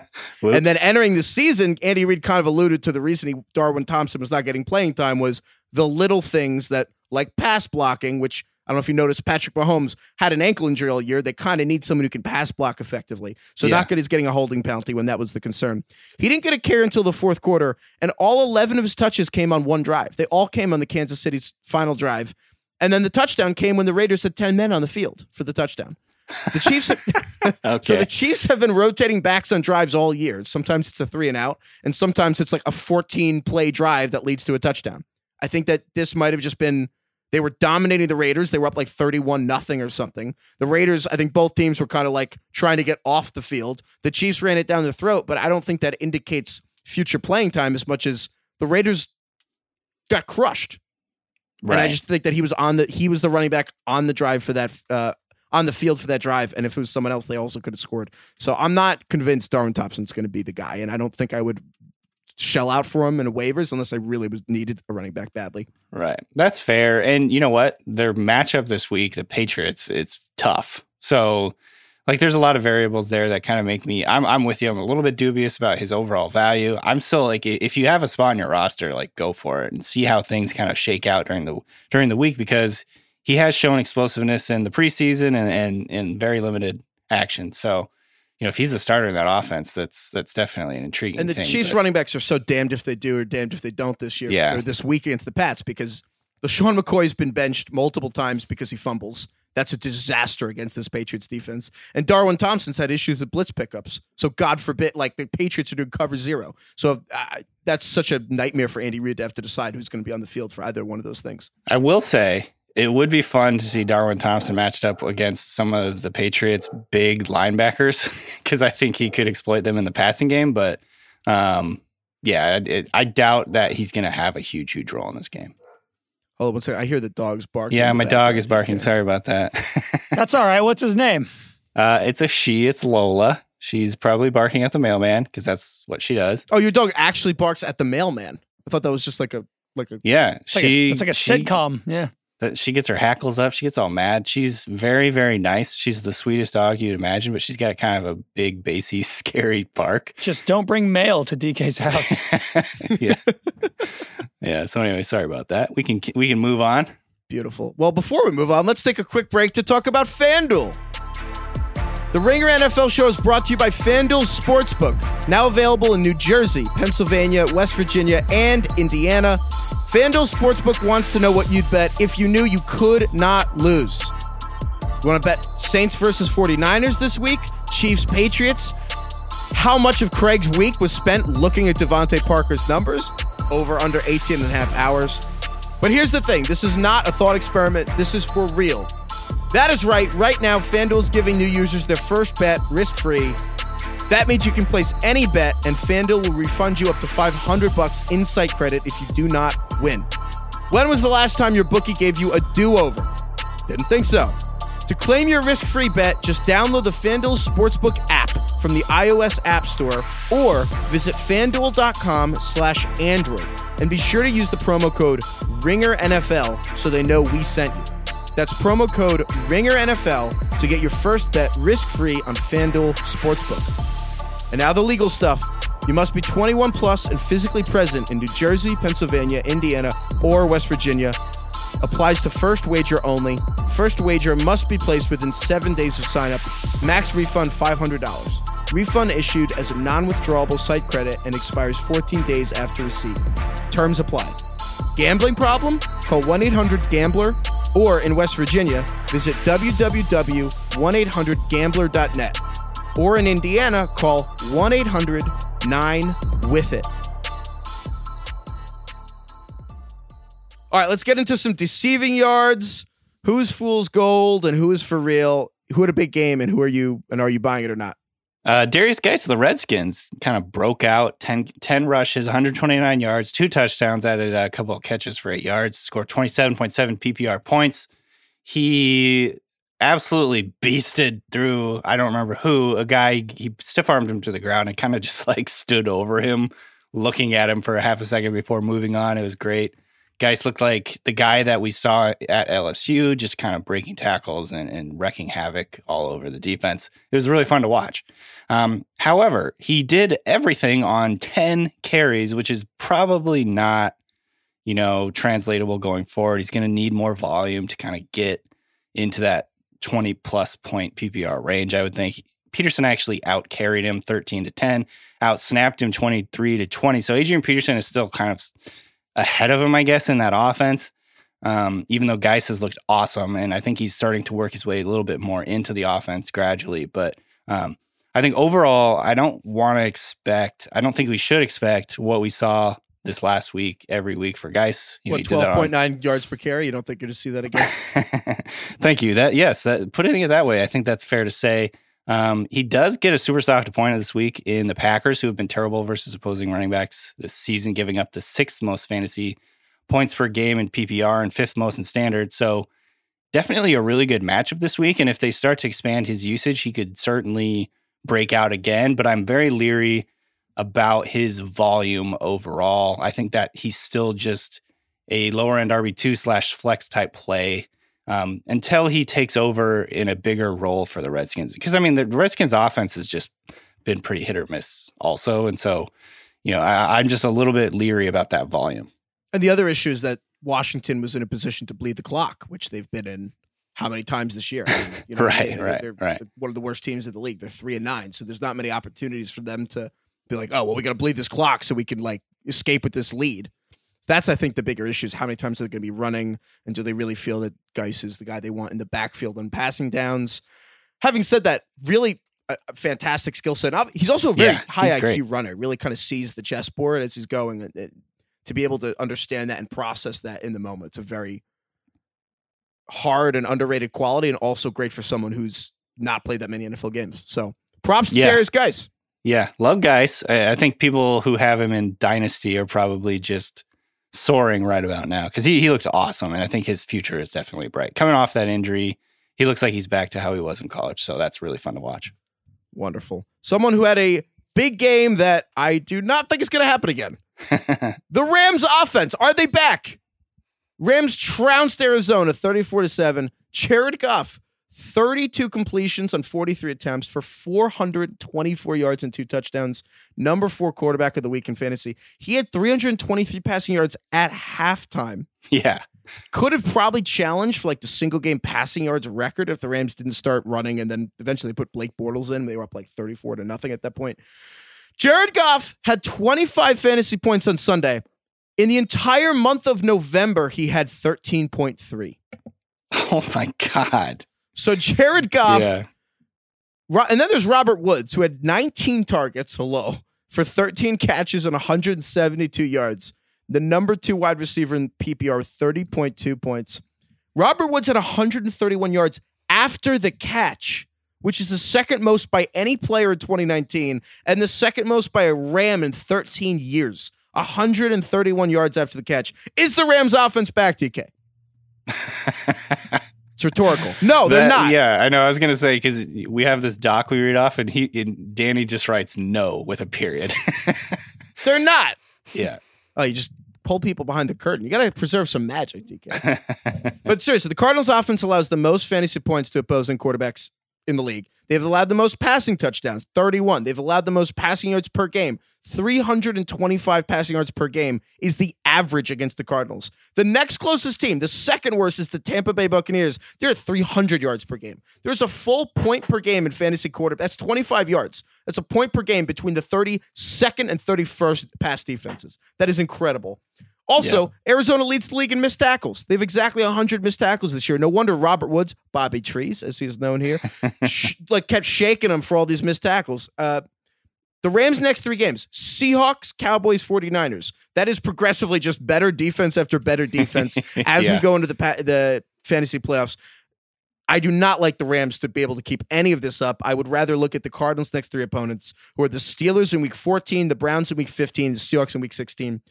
[SPEAKER 1] And then entering the season, Andy Reid kind of alluded to the reason he, Darwin Thompson was not getting playing time was the little things that, like pass blocking, which I don't know if you noticed, Patrick Mahomes had an ankle injury all year. They kind of need someone who can pass block effectively. So
[SPEAKER 3] Yeah.
[SPEAKER 1] not good as getting a holding penalty when that was the concern. He didn't get a carry until the fourth quarter, and all 11 of his touches came on one drive. They all came on the Kansas City's final drive. And then the touchdown came when the Raiders had 10 men on the field for the touchdown. The Chiefs. [LAUGHS]
[SPEAKER 3] okay.
[SPEAKER 1] So the Chiefs have been rotating backs on drives all year. Sometimes it's a three and out, and sometimes it's like a 14 play drive that leads to a touchdown. I think that this might have just been they were dominating the Raiders. They were up like 31 nothing or something. The Raiders, I think both teams were kind of like trying to get off the field. The Chiefs ran it down the throat, but I don't think that indicates future playing time as much as the Raiders got crushed.
[SPEAKER 3] right.
[SPEAKER 1] And I just think that he was on the he was the running back on the drive for that uh on the field for that drive. And if it was someone else, they also could have scored. So I'm not convinced Darwin Thompson's going to be the guy, and I don't think I would shell out for him in waivers unless I really was needed a running back badly.
[SPEAKER 3] Right. That's fair. And you know what? Their matchup this week, the Patriots, it's tough. So like there's a lot of variables there that kind of make me I'm I'm with you. I'm a little bit dubious about his overall value. I'm still like if you have a spot on your roster, like go for it and see how things kind of shake out during the during the week because he has shown explosiveness in the preseason and and in very limited action. So you know, if he's the starter in that offense, that's that's definitely an intriguing
[SPEAKER 1] And the
[SPEAKER 3] thing,
[SPEAKER 1] Chiefs
[SPEAKER 3] but-
[SPEAKER 1] running backs are so damned if they do or damned if they don't this year
[SPEAKER 3] Yeah.
[SPEAKER 1] or this week against the Pats because LeSean McCoy's been benched multiple times because he fumbles. That's a disaster against this Patriots defense. And Darwin Thompson's had issues with blitz pickups. So God forbid, like the Patriots are doing cover zero. So uh, that's such a nightmare for Andy Reid to have to decide who's going to be on the field for either one of those things.
[SPEAKER 3] I will say it would be fun to see Darwin Thompson matched up against some of the Patriots' big linebackers [LAUGHS] because I think he could exploit them in the passing game. But um, yeah, it, I doubt that he's going to have a huge, huge role in this game.
[SPEAKER 1] Hold on one second. I hear the dogs barking.
[SPEAKER 3] Yeah, my dog is barking. Sorry about that. [LAUGHS]
[SPEAKER 2] That's all right. What's his name?
[SPEAKER 3] uh, it's a she. It's Lola. She's probably barking at the mailman because that's what she does.
[SPEAKER 1] Oh, your dog actually barks at the mailman. I thought that was just like a like a.
[SPEAKER 3] Yeah,
[SPEAKER 2] It's like,
[SPEAKER 3] she.
[SPEAKER 2] a, it's like a
[SPEAKER 3] she-
[SPEAKER 2] sitcom. Yeah.
[SPEAKER 3] That she gets her hackles up. She gets all mad. She's very, very nice. She's the sweetest dog you'd imagine, but she's got kind of a big, bassy, [LAUGHS] scary bark.
[SPEAKER 2] Just don't bring mail to DK's house. [LAUGHS]
[SPEAKER 3] yeah, yeah. So anyway, sorry about that. We can we can move on.
[SPEAKER 1] Beautiful. Well, before we move on, let's take a quick break to talk about FanDuel. The Ringer NFL show is brought to you by FanDuel Sportsbook, now available in New Jersey, Pennsylvania, West Virginia, and Indiana. FanDuel Sportsbook wants to know what you'd bet if you knew you could not lose. You want to bet Saints versus 49ers this week? Chiefs Patriots? How much of Craig's week was spent looking at DeVante Parker's numbers? Over under 18 and a half hours. But here's the thing this is not a thought experiment, this is for real. That is right. Right now, FanDuel is giving new users their first bet risk free. That means you can place any bet, and FanDuel will refund you up to 500 bucks in site credit if you do not win. When was the last time your bookie gave you a do over? Didn't think so. To claim your risk free bet, just download the FanDuel Sportsbook app from the iOS App Store or visit fanduel.com slash Android. And be sure to use the promo code RINGERNFL so they know we sent you. That's promo code RINGERNFL to get your first bet risk free on FanDuel Sportsbook. And now the legal stuff. You must be 21 plus and physically present in New Jersey, Pennsylvania, Indiana, or West Virginia. Applies to first wager only. First wager must be placed within seven days of sign-up. Max refund $500. Refund issued as a non-withdrawable site credit and expires 14 days after receipt. Terms apply. Gambling problem? Call 1-800-GAMBLER or in West Virginia, visit www.1800gambler.net. Or in Indiana, call 1 800 9 with it. All right, let's get into some deceiving yards. Who's fool's gold and who is for real? Who had a big game and who are you and are you buying it or not?
[SPEAKER 3] Uh, Derrius Guice of the Redskins kind of broke out 10, 10 rushes, 129 yards, two touchdowns, added a couple of catches for eight yards, scored 27.7 PPR points. He absolutely beasted through, I don't remember who, a guy, he stiff armed him to the ground and kind of just [LAUGHS] like stood over him, looking at him for a half a second before moving on. It was great. Guice looked like the guy that we saw at LSU, just kind of breaking tackles and, and wrecking havoc all over the defense. It was really fun to watch. Um, however, he did everything on 10 carries, which is probably not, you know, translatable going forward. He's going to need more volume to kind of get into that 20 plus point PPR range, I would think. Peterson actually out carried him 13 to 10, out snapped him 23 to 20. So Adrian Peterson is still kind of ahead of him, I guess, in that offense. Um, even though Guice has looked awesome, and I think he's starting to work his way a little bit more into the offense gradually. But um, I think overall, I don't want to expect. I don't think we should expect what we saw this last week every week for Guice.
[SPEAKER 1] You what twelve point nine yards per carry? You don't think you're going to see that [LAUGHS] again?
[SPEAKER 3] Thank you. That yes, that putting it that way, I think that's fair to say. Um, he does get a super soft opponent this week in the Packers, who have been terrible versus opposing running backs this season, giving up the sixth most fantasy points per game in PPR and fifth most in standard. So definitely a really good matchup this week. And if they start to expand his usage, he could certainly break out again. But I'm very leery about his volume overall. I think that he's still just a lower end RB2 slash flex type play um, until he takes over in a bigger role for the Redskins. Because I mean, the Redskins offense has just been pretty hit or miss also. And so, you know, I, I'm just a little bit leery about that volume.
[SPEAKER 1] And the other issue is that Washington was in a position to bleed the clock, which they've been in how many times this year? I mean,
[SPEAKER 3] you [LAUGHS] know, right,
[SPEAKER 1] they,
[SPEAKER 3] right,
[SPEAKER 1] they're,
[SPEAKER 3] right.
[SPEAKER 1] one of the worst teams in the league. They're three and nine, so there's not many opportunities for them to be like, oh, well, we got to bleed this clock so we can like escape with this lead. So that's, I think, the bigger issue is how many times are they going to be running, and do they really feel that Guice is the guy they want in the backfield on passing downs? Having said that, really a, fantastic skill set. He's also a very
[SPEAKER 3] Yeah,
[SPEAKER 1] high IQ
[SPEAKER 3] great.
[SPEAKER 1] runner. Really kind of sees the chessboard as he's going. and- and to be able to understand that and process that in the moment, it's a very hard and underrated quality, and also great for someone who's not played that many NFL games. So props to
[SPEAKER 3] Yeah.
[SPEAKER 1] Derrius Guice.
[SPEAKER 3] Yeah, love Guice. I, I think people who have him in Dynasty are probably just soaring right about now because he, he looked awesome. And I think his future is definitely bright. Coming off that injury, he looks like he's back to how he was in college. So that's really fun to watch.
[SPEAKER 1] Wonderful. Someone who had a big game that I do not think is going to happen again. [LAUGHS] The Rams offense, are they back? Rams trounced Arizona 34 to 7. Jared Goff, 32 completions on 43 attempts for 424 yards and two touchdowns. Number four quarterback of the week in fantasy. He had 323 passing yards at halftime.
[SPEAKER 3] Yeah.
[SPEAKER 1] Could have probably challenged for like the single game passing yards record if the Rams didn't start running and then eventually put Blake Bortles in. They were up like 34 to nothing at that point. Jared Goff had 25 fantasy points on Sunday. In the entire month of November, he had 13.3. [LAUGHS]
[SPEAKER 3] Oh my God.
[SPEAKER 1] So Jared Goff,
[SPEAKER 3] Yeah.
[SPEAKER 1] And then there's Robert Woods, who had 19 targets, hello, for 13 catches and 172 yards. The number two wide receiver in PPR, 30.2 points. Robert Woods had 131 yards after the catch, which is the second most by any player in 2019 and the second most by a Ram in 13 years. 131 yards after the catch. Is the Rams offense back, DK? [LAUGHS] It's rhetorical. [LAUGHS] No, they're
[SPEAKER 3] That-
[SPEAKER 1] not.
[SPEAKER 3] Yeah, I know. I was gonna say because we have this doc we read off, and he and Danny just writes no with a period. [LAUGHS]
[SPEAKER 1] They're not.
[SPEAKER 3] yeah.
[SPEAKER 1] Oh, you just pull people behind the curtain. You got to preserve some magic, DK. [LAUGHS] but seriously, the Cardinals' offense allows the most fantasy points to opposing quarterbacks in the league. They've allowed the most passing touchdowns, 31. They've allowed the most passing yards per game. 325 passing yards per game is the average against the Cardinals. The next closest team, the second worst, is the Tampa Bay Buccaneers. They're at 300 yards per game. There's a full point per game in fantasy quarter. That's 25 yards. That's a point per game between the 32nd and 31st pass defenses. That is incredible. Also, Arizona leads the league in missed tackles. They have exactly 100 missed tackles this year. No wonder Robert Woods, Bobby Trees, as he's known here, [LAUGHS] sh- like kept shaking them for all these missed tackles. Uh, the Rams' next three games Seahawks, Cowboys, 49ers. That is progressively just better defense after better [LAUGHS] defense as we go into the, pa- the fantasy playoffs. I do not like the Rams to be able to keep any of this up. I would rather look at the Cardinals' next three opponents, who are the Steelers in week 14, the Browns in week 15, the Seahawks in week 16.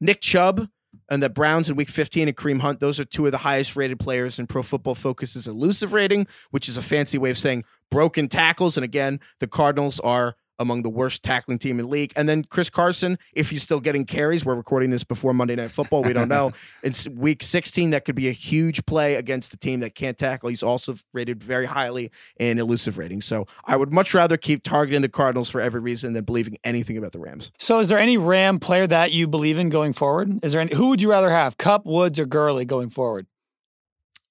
[SPEAKER 1] Nick Chubb and the Browns in week 15 and Kareem Hunt, those are two of the highest rated players in Pro Football Focus's elusive rating, which is a fancy way of saying broken tackles. And again, the Cardinals are among the worst tackling team in the league. And then Chris Carson, if he's still getting carries, we're recording this before Monday Night Football. We don't know. [LAUGHS] It's week 16. That could be a huge play against the team that can't tackle. He's also rated very highly in elusive rating. So I would much rather keep targeting the Cardinals for every reason than believing anything about the Rams.
[SPEAKER 2] So, is there any Ram player that you believe in going forward? Is there any, who would you rather have, Kupp, Woods, or Gurley going forward?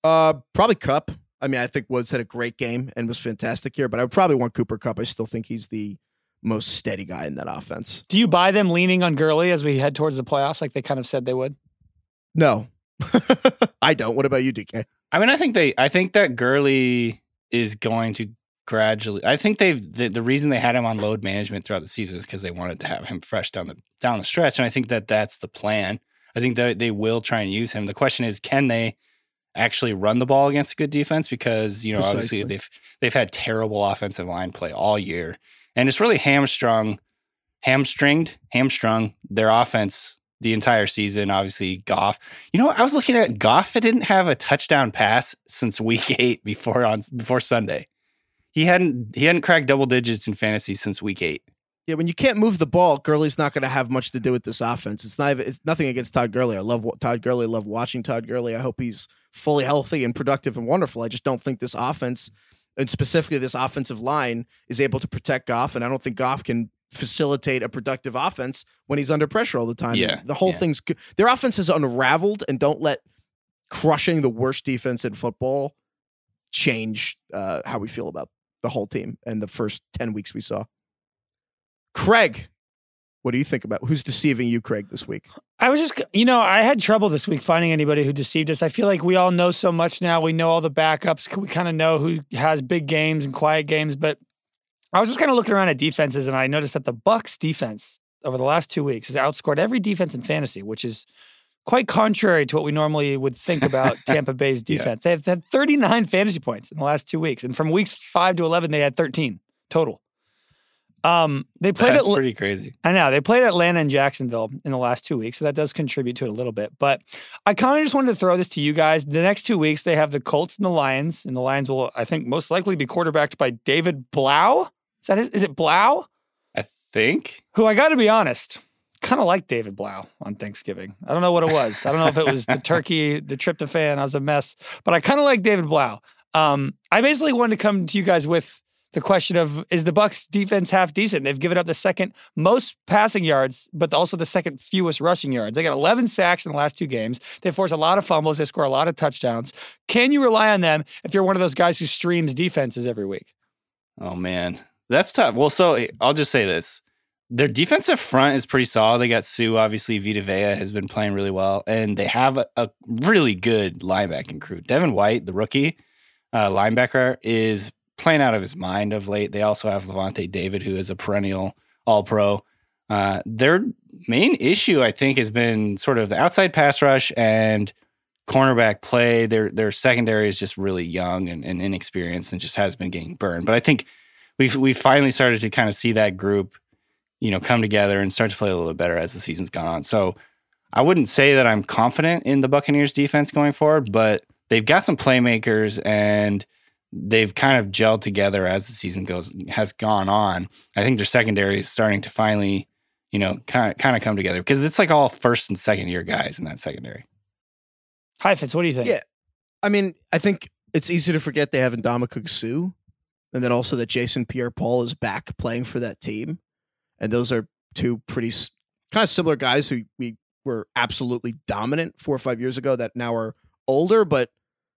[SPEAKER 1] Uh, probably Kupp. I mean, I think Woods had a great game and was fantastic here, but I would probably want Cooper Kupp. I still think he's the most steady guy in that offense.
[SPEAKER 2] Do you buy them leaning on Gurley as we head towards the playoffs, like they kind of said they would?
[SPEAKER 1] No, [LAUGHS] I don't. What about you, DK?
[SPEAKER 3] I mean, I think they. I think that Gurley is going to gradually. I think they've the, the reason they had him on load management throughout the season is because they wanted to have him fresh down the down the stretch, and I think that that's the plan. I think that they will try and use him. The question is, can they actually run the ball against a good defense? Because you know, obviously they've they've had terrible offensive line play all year, and it's really hamstrung, hamstringed, hamstrung their offense the entire season. Obviously, Goff. You know, I was looking at Goff. Didn't have a touchdown pass since week [LAUGHS] eight before on before Sunday. He hadn't he hadn't cracked double digits in fantasy since week eight.
[SPEAKER 1] Yeah, when you can't move the ball, Gurley's not going to have much to do with this offense. It's not. It's nothing against Todd Gurley. I love Todd Gurley. I love watching Todd Gurley. I hope he's fully healthy and productive and wonderful. I just don't think this offense, and specifically this offensive line, is able to protect Goff. And I don't think Goff can facilitate a productive offense when he's under pressure all the time.
[SPEAKER 3] Yeah,
[SPEAKER 1] the whole
[SPEAKER 3] yeah.
[SPEAKER 1] thing's their offense has unraveled, and don't let crushing the worst defense in football change uh, how we feel about the whole team and the first ten weeks we saw. Craig, what do you think about who's deceiving you, Craig, this week?
[SPEAKER 2] I was just, you know, I had trouble this week finding anybody who deceived us. I feel like we all know so much now. We know all the backups. We kind of know who has big games and quiet games. But I was just kind of looking around at defenses, and I noticed that the Bucks defense over the last two weeks has outscored every defense in fantasy, which is quite contrary to what we normally would think about [LAUGHS] Tampa Bay's
[SPEAKER 3] Yeah.
[SPEAKER 2] defense. They've had 39 fantasy points in the last two weeks, and from weeks five to 11, they had 13 total. Um, they played
[SPEAKER 3] That's
[SPEAKER 2] at
[SPEAKER 3] pretty crazy.
[SPEAKER 2] I know they played Atlanta and Jacksonville in the last two weeks, so that does contribute to it a little bit. But I kind of just wanted to throw this to you guys. The next two weeks, they have the Colts and the Lions, and the Lions will, I think, most likely be quarterbacked by David Blough. Is that his, is it Blough?
[SPEAKER 3] I think.
[SPEAKER 2] Who I got to be honest, kind of like David Blough on Thanksgiving. I don't know what it was. I don't know if it was the [LAUGHS] turkey, the tryptophan. I was a mess, but I kind of like David Blough. Um, I basically wanted to come to you guys with the question of is the Bucks defense half decent? They've given up the second most passing yards, but also the second fewest rushing yards. They got 11 sacks in the last two games. They force a lot of fumbles. They score a lot of touchdowns. Can you rely on them if you're one of those guys who streams defenses every week?
[SPEAKER 3] Oh man, that's tough. Well, so I'll just say this: their defensive front is pretty solid. They got Suh, obviously. Vita Vea has been playing really well, and they have a, a really good linebacking crew. Devin White, the rookie uh, linebacker, is playing out of his mind of late. They also have Lavonte David, who is a perennial All Pro. Uh, their main issue, I think, has been sort of the outside pass rush and cornerback play. Their their secondary is just really young and, and inexperienced, and just has been getting burned. But I think we've we finally started to kind of see that group, you know, come together and start to play a little bit better as the season's gone on. So I wouldn't say that I'm confident in the Buccaneers defense going forward, but they've got some playmakers and they've kind of gelled together as the season goes has gone on. I think their secondary is starting to finally, you know, kind of kind of come together because it's like all first and second year guys in that secondary.
[SPEAKER 2] Heifetz, what do you think?
[SPEAKER 1] Yeah. I mean, I think it's easy to forget they have Ndamukong Suh, and then also that Jason Pierre-Paul is back playing for that team, and those are two pretty kind of similar guys who we were absolutely dominant four or five years ago that now are older, but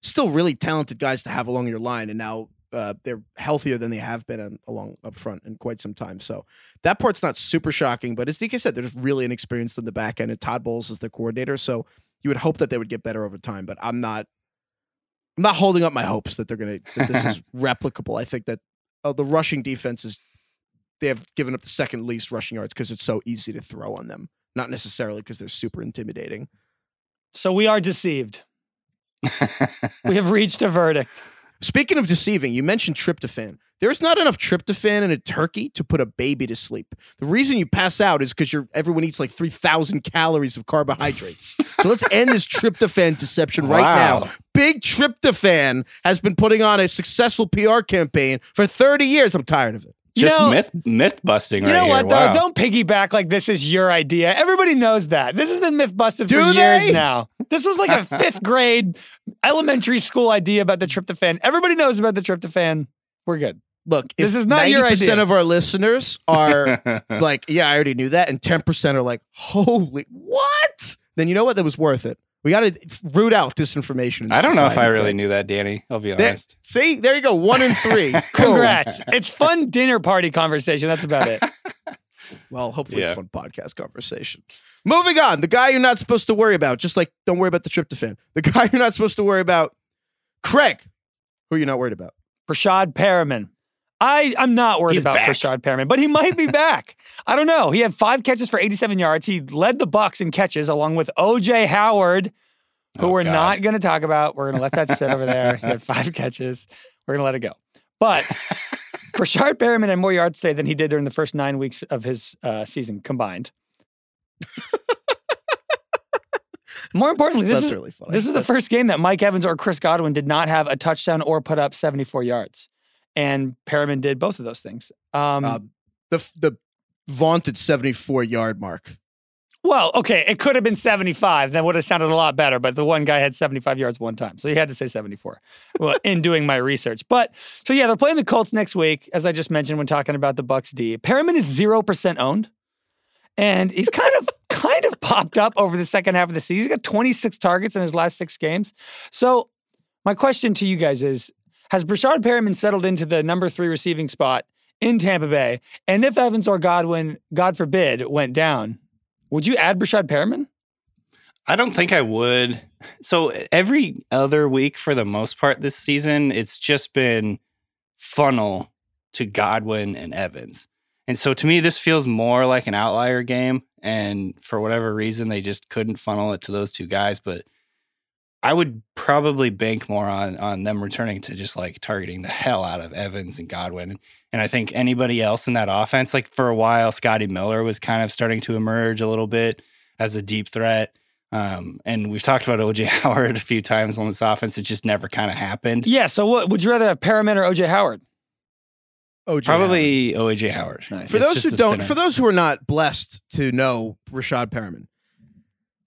[SPEAKER 1] still really talented guys to have along your line, and now uh, they're healthier than they have been on, along up front in quite some time. So that part's not super shocking, but as DK said, there's really inexperienced in the back end, and Todd Bowles is the coordinator, so you would hope that they would get better over time. But I'm not, I'm not holding up my hopes that they're gonna that this is [LAUGHS] replicable. I think that uh, the rushing defense is they have given up the second least rushing yards because it's so easy to throw on them, not necessarily because they're super intimidating.
[SPEAKER 2] So we are deceived. We have reached a verdict.
[SPEAKER 1] Speaking of deceiving, you mentioned tryptophan. There's not enough tryptophan in a turkey to put a baby to sleep. The reason you pass out is because everyone eats like three thousand calories of carbohydrates. so let's end this tryptophan deception right now. Big tryptophan has been putting on a successful PR campaign for 30 years. I'm tired of it.
[SPEAKER 2] You
[SPEAKER 3] Just
[SPEAKER 2] know-
[SPEAKER 3] myth myth busting
[SPEAKER 2] You
[SPEAKER 3] right
[SPEAKER 2] know
[SPEAKER 3] here.
[SPEAKER 2] what though?
[SPEAKER 3] Wow.
[SPEAKER 2] Don't piggyback like this is your idea. Everybody knows that. This has been myth busted
[SPEAKER 1] Do
[SPEAKER 2] for
[SPEAKER 1] they?
[SPEAKER 2] years now. This was like a [LAUGHS] fifth grade elementary school idea about the tryptophan. Everybody knows about the tryptophan. We're good.
[SPEAKER 1] Look,
[SPEAKER 2] This is not your
[SPEAKER 1] 90%
[SPEAKER 2] idea.
[SPEAKER 1] of our listeners are [LAUGHS] like, yeah, I already knew that, and 10% are like, holy, what? Then you know what? That was worth it. We got to root out disinformation. in
[SPEAKER 3] I don't know if I
[SPEAKER 1] society.
[SPEAKER 3] really knew that, Danny. I'll be
[SPEAKER 1] There-
[SPEAKER 3] honest.
[SPEAKER 1] see, there you go. One in three. [LAUGHS] Cool.
[SPEAKER 2] Congrats. it's fun dinner party conversation. That's about it. [LAUGHS]
[SPEAKER 1] Well, hopefully it's fun podcast conversation. Moving on. The guy you're not supposed to worry about, just like don't worry about the tryptophan. The guy you're not supposed to worry about, Craig. Who are you not worried about?
[SPEAKER 2] Breshad Perriman. I, I'm not worried
[SPEAKER 3] He's
[SPEAKER 2] about
[SPEAKER 3] back.
[SPEAKER 2] Breshad Perriman, but he might be [LAUGHS] back. I don't know. He had five catches for 87 yards. He led the Bucks in catches along with OJ Howard, who
[SPEAKER 3] Oh,
[SPEAKER 2] we're
[SPEAKER 3] God.
[SPEAKER 2] not going to talk about. We're going to let that sit over there. He had five catches. We're going to let it go. But [LAUGHS] Breshad Perriman had more yards today than he did during the first nine weeks of his uh, season combined. [LAUGHS] more importantly, this
[SPEAKER 1] That's
[SPEAKER 2] is
[SPEAKER 1] really
[SPEAKER 2] this is the first game that Mike Evans or Chris Godwin did not have a touchdown or put up 74 yards. And Perriman did both of those things. Um,
[SPEAKER 1] uh, the the vaunted 74 yard mark.
[SPEAKER 2] well, okay, it could have been 75. That would have sounded a lot better, but the one guy had 75 yards one time. So he had to say 74 well, in [LAUGHS] doing my research. But so yeah, they're playing the Colts next week, as I just mentioned when talking about the Bucks D. Perriman is 0% owned. And he's kind of [LAUGHS] kind of popped up over the second half of the season. He's got 26 targets in his last six games. So my question to you guys is Has Breshad Perriman settled into the number three receiving spot in Tampa Bay? And if Evans or Godwin, God forbid, went down, would you add Breshad Perriman?
[SPEAKER 3] I don't think I would. So every other week, for the most part this season, it's just been funnel to Godwin and Evans. And so to me, this feels more like an outlier game. And for whatever reason, they just couldn't funnel it to those two guys. But I would probably bank more on on them returning to just like targeting the hell out of Evans and Godwin. And I think anybody else in that offense, like for a while, Scotty Miller was kind of starting to emerge a little bit as a deep threat. Um, and we've talked about OJ [LAUGHS] Howard a few times on this offense. It just never kind of happened.
[SPEAKER 2] Yeah. So what would you rather have Perriman or OJ Howard?
[SPEAKER 1] OJ
[SPEAKER 3] Probably OJ Howard.
[SPEAKER 2] Nice.
[SPEAKER 1] For
[SPEAKER 3] It's
[SPEAKER 1] those who don't,
[SPEAKER 3] thinner-
[SPEAKER 1] for those who are not blessed to know Rashad Perriman,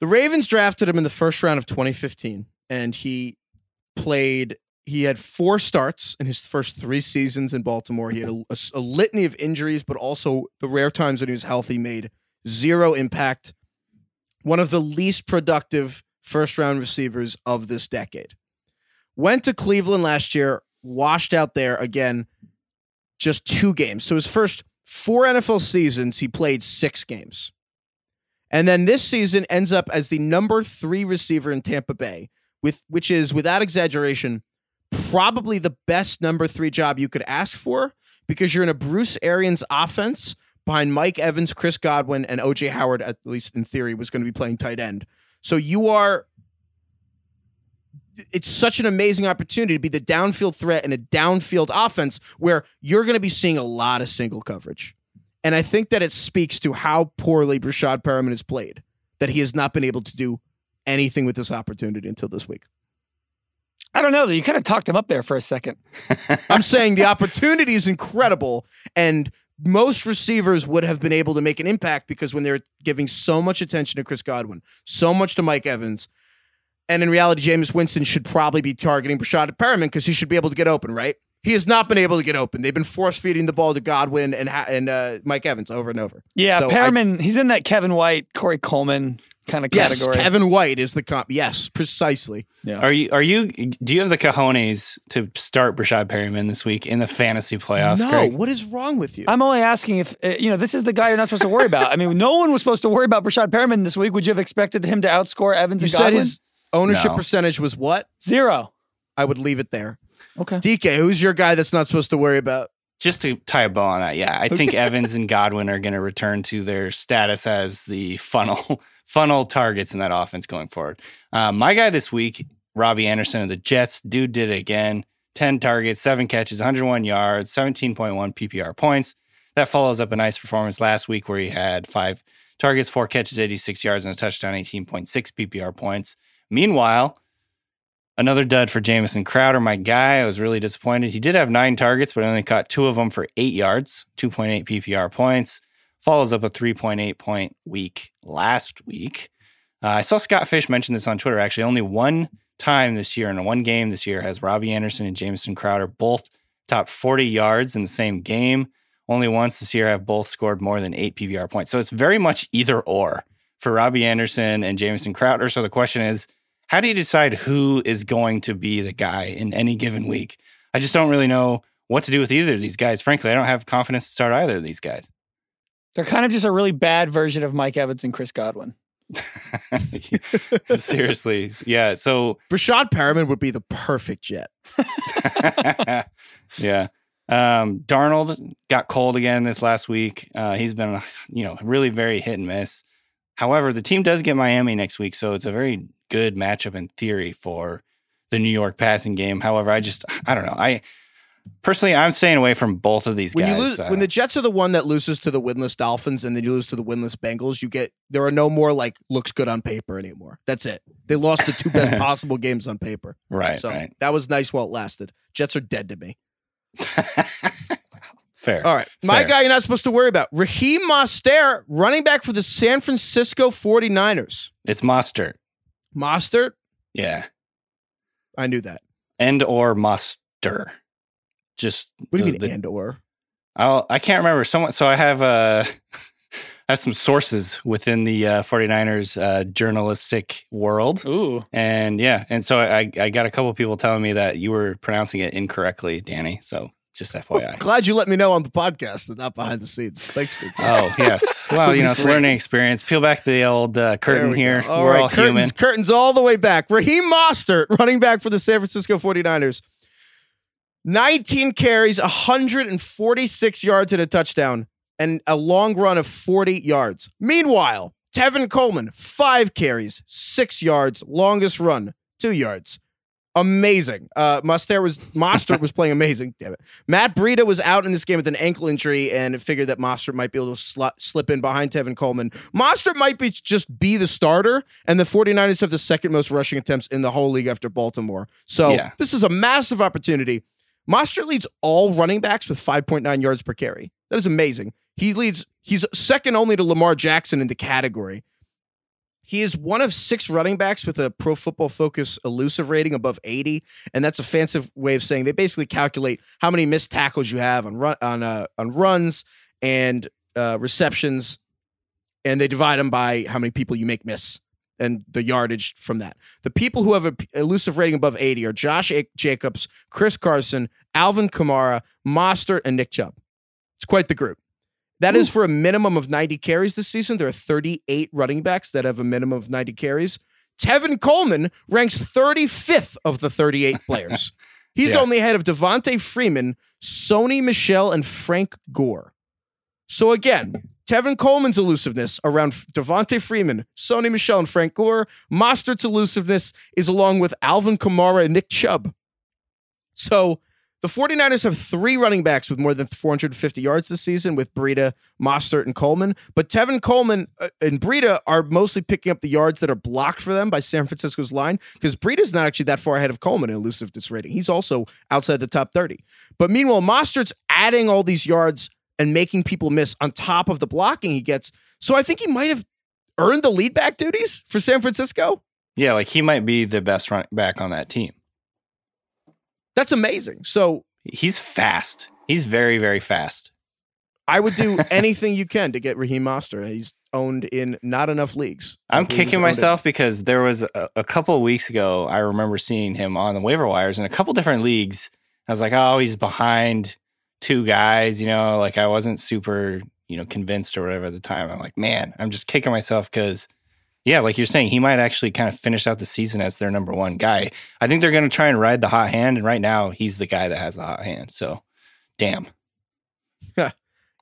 [SPEAKER 1] the Ravens drafted him in the first round of 2015, and he played. He had four starts in his first three seasons in Baltimore. He had a, a- a litany of injuries, but also the rare times when he was healthy made zero impact. One of the least productive first round receivers of this decade. Went to Cleveland last year, washed out there again just two games. So his first four NFL seasons, he played six games. And then this season ends up as the number three receiver in Tampa Bay, with which is without exaggeration, probably the best number three job you could ask for because you're in a Bruce Arians offense behind Mike Evans, Chris Godwin, and OJ Howard, at least in theory, was going to be playing tight end. So you are it's such an amazing opportunity to be the downfield threat in a downfield offense where you're going to be seeing a lot of single coverage. And I think that it speaks to how poorly Breshad Perriman has played, that he has not been able to do anything with this opportunity until this week.
[SPEAKER 2] I don't know. You kind of talked him up there for a second. [LAUGHS]
[SPEAKER 1] I'm saying the opportunity is incredible, and most receivers would have been able to make an impact because when they're giving so much attention to Chris Godwin, so much to Mike Evans, and in reality, Jameis Winston should probably be targeting Breshad Perriman because he should be able to get open, right? He has not been able to get open. They've been force feeding the ball to Godwin and ha- and uh, Mike Evans over and over.
[SPEAKER 2] Yeah,
[SPEAKER 1] So I-
[SPEAKER 2] Perriman, he's in that Kevin White, Corey Coleman kind of category.
[SPEAKER 1] Yes,
[SPEAKER 2] category.
[SPEAKER 1] Kevin White is the comp. Yes, precisely.
[SPEAKER 3] Are you? Are you? Do you have the cojones to start Breshad Perriman this week in the fantasy playoffs?
[SPEAKER 1] no,
[SPEAKER 3] Greg?
[SPEAKER 1] what is wrong with you?
[SPEAKER 2] I'm only asking if, uh, you know, this is the guy you're not supposed to worry about. I mean, [LAUGHS] no one was supposed to worry about Breshad Perriman this week. Would you have expected him to outscore Evans
[SPEAKER 1] you
[SPEAKER 2] and
[SPEAKER 1] said
[SPEAKER 2] Godwin?
[SPEAKER 1] his ownership
[SPEAKER 3] No.
[SPEAKER 1] percentage was what?
[SPEAKER 2] Zero.
[SPEAKER 1] I would leave it there.
[SPEAKER 2] Okay.
[SPEAKER 1] DK, who's your guy that's not supposed to worry about?
[SPEAKER 3] Just to tie a bow on that, yeah, I think [LAUGHS] Evans and Godwin are going to return to their status as the funnel [LAUGHS] funnel targets in that offense going forward. Uh, my guy this week, Robbie Anderson of the Jets, dude did it again. Ten targets, seven catches, 101 yards, 17.1 PPR points. That follows up a nice performance last week where he had five targets, four catches, 86 yards, and a touchdown, 18.6 PPR points. Meanwhile, Another dud for Jamison Crowder, my guy. I was really disappointed. He did have nine targets, but only caught two of them for eight yards, 2.8 PPR points. Follows up a 3.8 point week last week. Uh, I saw Scott Fish mention this on Twitter. Actually, only one time this year in one game this year has Robbie Anderson and Jamison Crowder both top 40 yards in the same game. Only once this year have both scored more than eight PPR points. So it's very much either or for Robbie Anderson and Jamison Crowder. So the question is, how do you decide who is going to be the guy in any given week? I just don't really know what to do with either of these guys. Frankly, I don't have confidence to start either of these guys.
[SPEAKER 2] They're kind of just a really bad version of Mike Evans and Chris Godwin. [LAUGHS]
[SPEAKER 3] Seriously. Yeah. So, [LAUGHS]
[SPEAKER 1] Breshad Perriman would be the perfect jet. [LAUGHS]
[SPEAKER 3] yeah. Um, Darnold got cold again this last week. Uh, he's been, you know, really very hit and miss. However, the team does get Miami next week, so it's a very good matchup in theory for the New York passing game. However, I just, I don't know. I personally, I'm staying away from both of these
[SPEAKER 1] When
[SPEAKER 3] guys.
[SPEAKER 1] you lose,
[SPEAKER 3] Uh,
[SPEAKER 1] when the Jets are the one that loses to the winless Dolphins and then you lose to the winless Bengals, you get there are no more like looks good on paper anymore. That's it. They lost the two best [LAUGHS] possible games on paper.
[SPEAKER 3] right,
[SPEAKER 1] so
[SPEAKER 3] right.
[SPEAKER 1] that was nice while it lasted. Jets are dead to me. [LAUGHS]
[SPEAKER 3] Fair.
[SPEAKER 1] All right. My
[SPEAKER 3] Fair.
[SPEAKER 1] guy you're not supposed to worry about. Raheem Mostert, running back for the San Francisco 49ers.
[SPEAKER 3] It's Mostert.
[SPEAKER 1] Mostert?
[SPEAKER 3] Yeah.
[SPEAKER 1] I knew that.
[SPEAKER 3] And or Muster. Just
[SPEAKER 1] What do you
[SPEAKER 3] the-
[SPEAKER 1] mean
[SPEAKER 3] the-
[SPEAKER 1] and or?
[SPEAKER 3] I'll, I can't remember. Someone. So I have uh, [LAUGHS] I have some sources within the uh, 49ers uh, journalistic world.
[SPEAKER 2] Ooh.
[SPEAKER 3] And yeah, and so I, I got a couple of people telling me that you were pronouncing it incorrectly, Danny. So just [LAUGHS] FYI.
[SPEAKER 1] Glad you let me know on the podcast and not behind the scenes. Thanks. Dude.
[SPEAKER 3] Oh yes. [LAUGHS] Well, you know, it's a learning experience. Peel back the old uh, curtain
[SPEAKER 1] we
[SPEAKER 3] here.
[SPEAKER 1] All
[SPEAKER 3] We're
[SPEAKER 1] right,
[SPEAKER 3] all
[SPEAKER 1] curtains,
[SPEAKER 3] human.
[SPEAKER 1] curtains all the way back. Raheem Mostert, running back for the San Francisco 49ers. 19 carries, 146 yards and a touchdown, and a long run of 40 yards. Meanwhile, Tevin Coleman, five carries, six yards, longest run, two yards. Amazing. Uh, Mostert was Mostert was playing amazing. Damn it. Matt Breida was out in this game with an ankle injury and figured that Mostert might be able to sl- slip in behind Tevin Coleman. Mostert might be just be the starter, and the 49ers have the second most rushing attempts in the whole league after Baltimore. So
[SPEAKER 3] Yeah.
[SPEAKER 1] this is a massive opportunity. Mostert leads all running backs with 5.9 yards per carry. That is amazing. He leads, he's second only to Lamar Jackson in the category. He is one of six running backs with a pro football focus elusive rating above 80. And that's a fancy way of saying they basically calculate how many missed tackles you have on run on uh, on runs and uh, receptions, and they divide them by how many people you make miss and the yardage from that. The people who have a elusive rating above 80 are Josh Jacobs, Chris Carson, Alvin Kamara, Mostert, and Nick Chubb. It's quite the group. That is for a minimum of 90 carries this season. There are 38 running backs that have a minimum of 90 carries. Tevin Coleman ranks 35th of the 38 [LAUGHS] players. He's
[SPEAKER 3] Yeah.
[SPEAKER 1] only ahead of Devonta Freeman, Sony Michel, and Frank Gore. So again, Tevin Coleman's elusiveness around Devonta Freeman, Sony Michel, and Frank Gore. Mostert's elusiveness is along with Alvin Kamara and Nick Chubb. So the 49ers have three running backs with more than 450 yards this season with Breida, Mostert, and Coleman. But Tevin Coleman uh, and Breida are mostly picking up the yards that are blocked for them by San Francisco's line because Breida's not actually that far ahead of Coleman in elusiveness rating. He's also outside the top 30. But meanwhile, Mostert's adding all these yards and making people miss on top of the blocking he gets. So I think he might have earned the lead back duties for San Francisco.
[SPEAKER 3] Yeah, like he might be the best running back on that team.
[SPEAKER 1] That's amazing. So
[SPEAKER 3] He's fast. He's very, very fast.
[SPEAKER 1] I would do [LAUGHS] anything you can to get Raheem Mostert. He's owned in not enough leagues.
[SPEAKER 3] I'm kicking
[SPEAKER 1] in-
[SPEAKER 3] myself because there was a, a couple of weeks ago, I remember seeing him on the waiver wires in a couple different leagues. I was like, oh, he's behind two guys, you know, like I wasn't super, you know, convinced or whatever at the time. I'm like, man, I'm just kicking myself because, yeah, like you're saying, he might actually kind of finish out the season as their number one guy. I think they're going to try and ride the hot hand. And right now, he's the guy that has the hot hand. So, damn. [LAUGHS]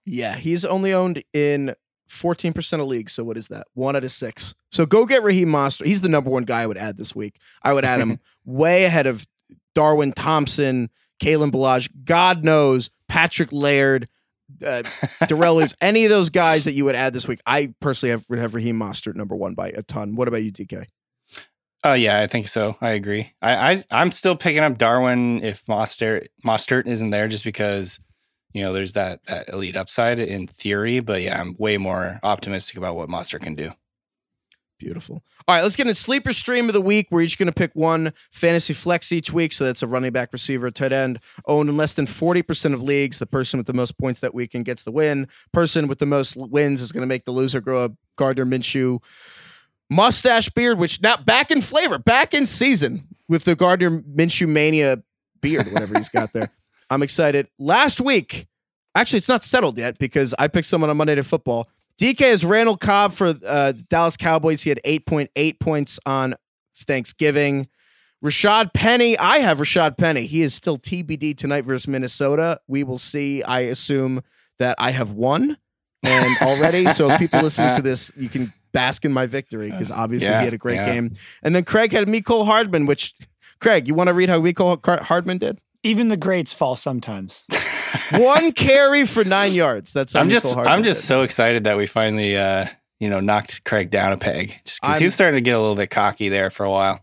[SPEAKER 1] Yeah, he's only owned in 14% of leagues. So what is that? One out of six. So go get Raheem Mostert. He's the number one guy I would add this week. I would add him [LAUGHS] way ahead of Darwin Thompson, Kalen Ballage, God knows, Patrick Laird, uh, [LAUGHS] Darrel Williams, any of those guys that you would add this week. I personally have, would have Raheem Mostert number one by a ton. What about you, DK?
[SPEAKER 3] Oh yeah, I think so. I agree. I, I I'm still picking up Darwin if Mostert Mostert isn't there, just because you know there's that that elite upside in theory. But yeah, I'm way more optimistic about what Mostert can do.
[SPEAKER 1] Beautiful. All right, let's get into sleeper stream of the week. We're each going to pick one fantasy flex each week. So that's a running back, receiver, tight end, owned in less than 40% of leagues. The person with the most points that weekend gets the win. Person with the most wins is going to make the loser grow a Gardner Minshew mustache beard, which now back in flavor, back in season with the Gardner Minshew mania beard, whatever he's got there. [LAUGHS] I'm excited. Last week, actually, it's not settled yet because I picked someone on Monday Night Football. DK is Randall Cobb for uh, the Dallas Cowboys. He had 8.8 points on Thanksgiving. Rashad Penny, I have Rashad Penny. He is still TBD tonight versus Minnesota. We will see. I assume that I have won and already. [LAUGHS] so people listening to this, you can bask in my victory because obviously
[SPEAKER 3] Yeah,
[SPEAKER 1] he had a great
[SPEAKER 3] yeah.
[SPEAKER 1] game. And then Craig had Mecole Hardman, which Craig, you want to read how Mecole Hardman did?
[SPEAKER 2] Even the greats fall sometimes. [LAUGHS]
[SPEAKER 1] One carry for nine yards. That's
[SPEAKER 3] I'm just I'm just
[SPEAKER 1] did.
[SPEAKER 3] so excited that we finally uh you know knocked Craig down a peg because he was starting to get a little bit cocky there for a while.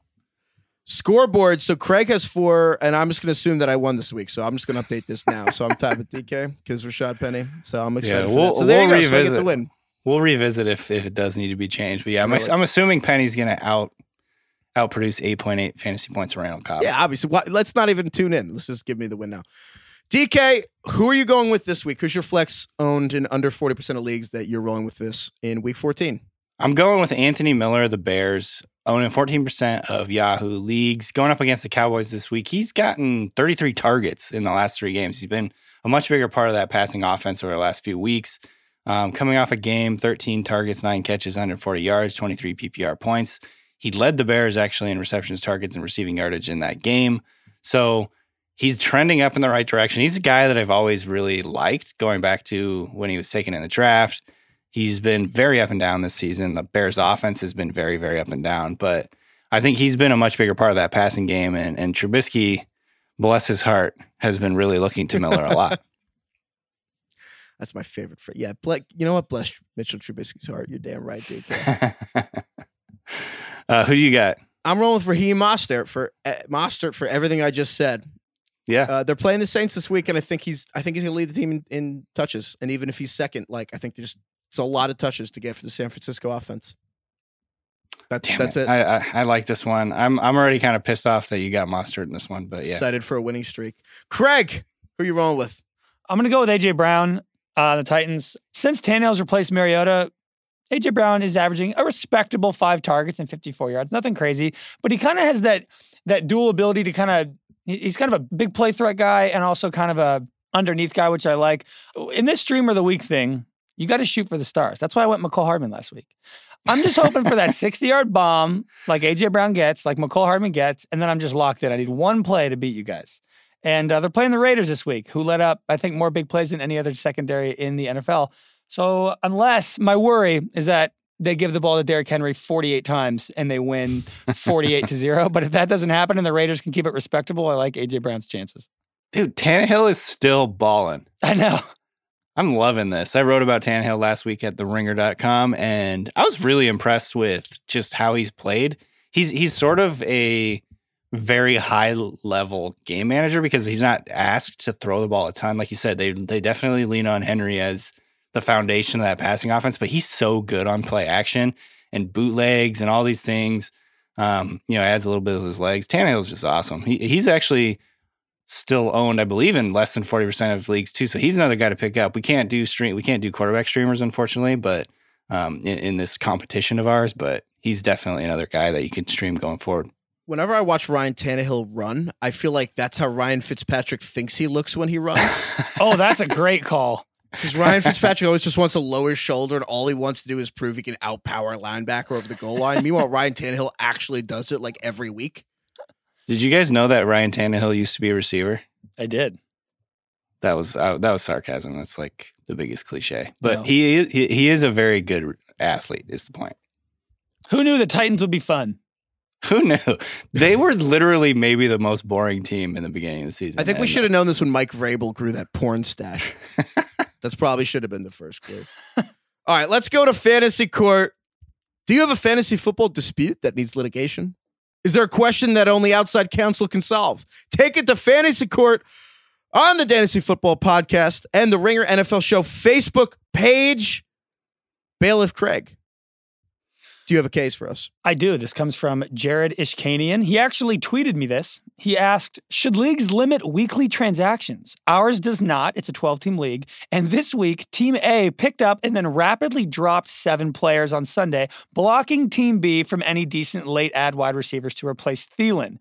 [SPEAKER 1] Scoreboard. So Craig has four, and I'm just going to assume that I won this week. So I'm just going to update this now. So I'm tied with DK because Rashad Penny. So I'm excited for
[SPEAKER 3] we'll-.
[SPEAKER 1] So there
[SPEAKER 3] we'll
[SPEAKER 1] you go. So I get the
[SPEAKER 3] revisit.
[SPEAKER 1] win.
[SPEAKER 3] We'll revisit if if it does need to be changed. But yeah, I'm, I'm assuming Penny's gonna out outproduce 8.8 fantasy points for Randall Cobb.
[SPEAKER 1] Yeah, obviously. Why- Let's not even tune in. Let's just give me the win now. DK, who are you going with this week? Who's your flex owned in under 40% of leagues that you're rolling with this in week 14?
[SPEAKER 3] I'm going with Anthony Miller, the Bears, owning 14% of Yahoo leagues, going up against the Cowboys this week. He's gotten 33 targets in the last three games. He's been a much bigger part of that passing offense over the last few weeks. Um, coming off a game, 13 targets, nine catches, 140 yards, 23 PPR points. He led the Bears actually in receptions, targets, and receiving yardage in that game. So he's trending up in the right direction. He's a guy that I've always really liked going back to when he was taken in the draft. He's been very up and down this season. The Bears offense has been very, very up and down, but I think he's been a much bigger part of that passing game. And, and Trubisky, bless his heart, has been really looking to Miller a lot. [LAUGHS]
[SPEAKER 1] That's my favorite. Phrase. Yeah, ble- you know what? Bless Mitchell Trubisky's heart. You're damn right, DK. [LAUGHS]
[SPEAKER 3] uh, who do you got?
[SPEAKER 1] I'm rolling with Raheem Mostert for uh, Mostert for everything I just said.
[SPEAKER 3] Yeah.
[SPEAKER 1] Uh, they're playing the Saints this week, and I think he's I think he's gonna lead the team in, in touches. And even if he's second, like I think there's it's a lot of touches to get for the San Francisco offense. That's
[SPEAKER 3] Damn
[SPEAKER 1] that's it.
[SPEAKER 3] I, I I like this one. I'm I'm already kind of pissed off that you got mustard in this one, but yeah.
[SPEAKER 1] Excited for a winning streak. Craig, who are you rolling with?
[SPEAKER 2] I'm going to go with AJ Brown, uh, the Titans. Since Tannehill's replaced Mariota, AJ Brown is averaging a respectable five targets and 54 yards. Nothing crazy, but he kind of has that that dual ability to kind of. He's kind of a big play threat guy and also kind of a underneath guy, which I like. In this streamer of the week thing, you got to shoot for the stars. That's why I went Mecole Hardman last week. I'm just hoping for that [LAUGHS] 60 yard bomb like AJ Brown gets, like Mecole Hardman gets, and then I'm just locked in. I need one play to beat you guys. And uh, they're playing the Raiders this week, who let up, I think, more big plays than any other secondary in the NFL. So, unless my worry is that they give the ball to Derrick Henry 48 times and they win 48 to zero. But if that doesn't happen and the Raiders can keep it respectable, I like AJ Brown's chances.
[SPEAKER 3] Dude, Tannehill is still balling.
[SPEAKER 2] I know.
[SPEAKER 3] I'm loving this. I wrote about Tannehill last week at theringer.com and I was really impressed with just how he's played. He's he's sort of a very high level game manager because he's not asked to throw the ball a ton. Like you said, they they definitely lean on Henry as the foundation of that passing offense, but he's so good on play action and bootlegs and all these things. Um, you know, adds a little bit of his legs. Tannehill's just awesome. He he's actually still owned, I believe, in less than forty percent of leagues too. So he's another guy to pick up. We can't do stream, we can't do quarterback streamers, unfortunately, but um, in, in this competition of ours. But he's definitely another guy that you can stream going forward.
[SPEAKER 1] Whenever I watch Ryan Tannehill run, I feel like that's how Ryan Fitzpatrick thinks he looks when he runs. [LAUGHS]
[SPEAKER 2] Oh, that's a great call.
[SPEAKER 1] Because Ryan Fitzpatrick always just wants to lower his shoulder, and all he wants to do is prove he can outpower a linebacker over the goal line. [LAUGHS] Meanwhile, Ryan Tannehill actually does it like every week.
[SPEAKER 3] Did you guys know that Ryan Tannehill used to be a receiver?
[SPEAKER 2] I did.
[SPEAKER 3] That was uh, that was sarcasm. That's like the biggest cliche. But
[SPEAKER 2] No.
[SPEAKER 3] he, he he is a very good athlete. Is the point?
[SPEAKER 2] Who knew the Titans would be fun?
[SPEAKER 3] Who knew? They were literally maybe the most boring team in the beginning of the season.
[SPEAKER 1] I think we should have known this when Mike Vrabel grew that porn stash. [LAUGHS] That's probably should have been the first clue. All right, let's go to fantasy court. Do you have a fantasy football dispute that needs litigation? Is there a question that only outside counsel can solve? Take it to fantasy court on the Fantasy Football Podcast and the Ringer NFL Show Facebook page. Bailiff Craig, do you have a case for us?
[SPEAKER 2] I do. This comes from Jared Ishkanian. He actually tweeted me this. He asked, Should leagues limit weekly transactions? Ours does not. It's a 12 team league. And this week, Team A picked up and then rapidly dropped seven players on Sunday, blocking Team B from any decent late add wide receivers to replace Thielen.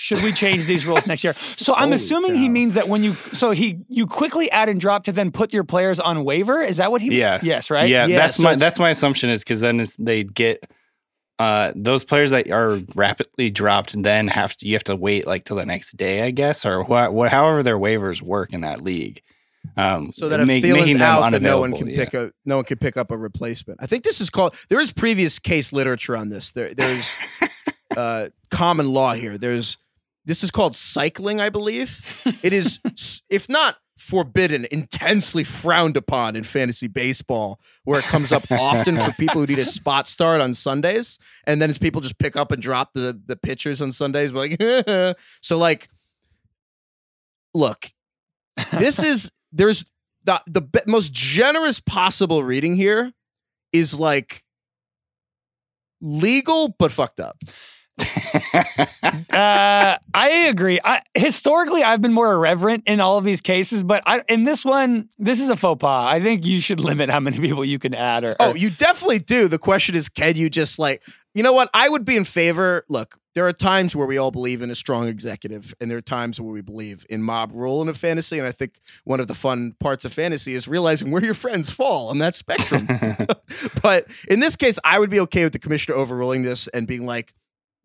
[SPEAKER 2] Should we change these rules next year? [LAUGHS] So I'm
[SPEAKER 1] Holy
[SPEAKER 2] assuming he means that when you so he you quickly add and drop to then put your players on waiver. Is that what he?
[SPEAKER 3] Yeah.
[SPEAKER 2] Yes. Right.
[SPEAKER 3] Yeah,
[SPEAKER 1] Yeah,
[SPEAKER 3] that's
[SPEAKER 1] so
[SPEAKER 3] my that's my assumption is because then it's, they get uh, those players that are rapidly dropped and then have to you have to wait like till the next day, I guess, or what, what however their waivers work in that league. Um,
[SPEAKER 1] so that if
[SPEAKER 3] make-
[SPEAKER 1] Thielen's
[SPEAKER 3] making them
[SPEAKER 1] out, then no one
[SPEAKER 3] unavailable,
[SPEAKER 1] can
[SPEAKER 3] yeah.
[SPEAKER 1] pick a no one can pick up a replacement. I think this is called. There is previous case literature on this. There, there's [LAUGHS] uh, common law here. There's this is called cycling, I believe. It is, [LAUGHS] if not forbidden, intensely frowned upon in fantasy baseball, where it comes up often for [LAUGHS] people who need a spot start on Sundays, and then it's people just pick up and drop the the pitchers on Sundays. Like, [LAUGHS] so like, look, this is there's the the be- most generous possible reading here is like legal but fucked up. [LAUGHS]
[SPEAKER 2] Uh, I agree. I, historically, I've been more irreverent in all of these cases, but I, in this one, this is a faux pas. I think you should limit how many people you can add. Or,
[SPEAKER 1] Oh, you definitely do. The question is, can you just like, you know what? I would be in favor. Look, there are times where we all believe in a strong executive, and there are times where we believe in mob rule in a fantasy. And I think one of the fun parts of fantasy is realizing where your friends fall on that spectrum. [LAUGHS] [LAUGHS] but in this case, I would be okay with the commissioner overruling this and being like,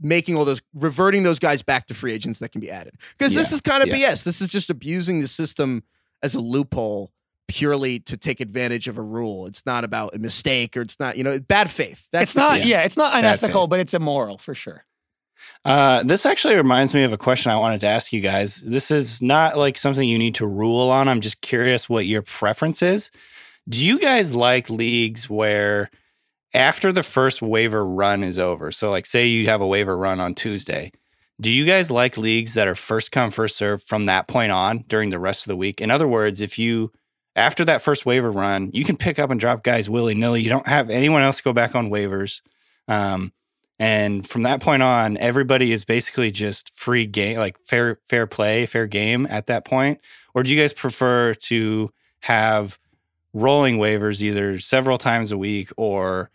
[SPEAKER 1] making all those reverting those guys back to free agents that can be added because this is kind of
[SPEAKER 3] yeah.
[SPEAKER 1] BS. This is just abusing the system as a loophole purely to take advantage of a rule. It's not about a mistake or it's not you know bad faith. That's
[SPEAKER 2] it's
[SPEAKER 1] the
[SPEAKER 2] not.
[SPEAKER 1] key.
[SPEAKER 2] Yeah, it's not unethical, but it's immoral for sure.
[SPEAKER 3] Uh, this actually reminds me of a question I wanted to ask you guys. This is not like something you need to rule on. I'm just curious what your preference is. Do you guys like leagues where after the first waiver run is over, so like say you have a waiver run on Tuesday, Do you guys like leagues that are first come, first serve from that point on during the rest of the week? In other words, if you after that first waiver run, you can pick up and drop guys willy nilly. You don't have anyone else go back on waivers. Um, and from that point on, everybody is basically just free game, like fair fair play, fair game at that point. Or do you guys prefer to have rolling waivers either several times a week or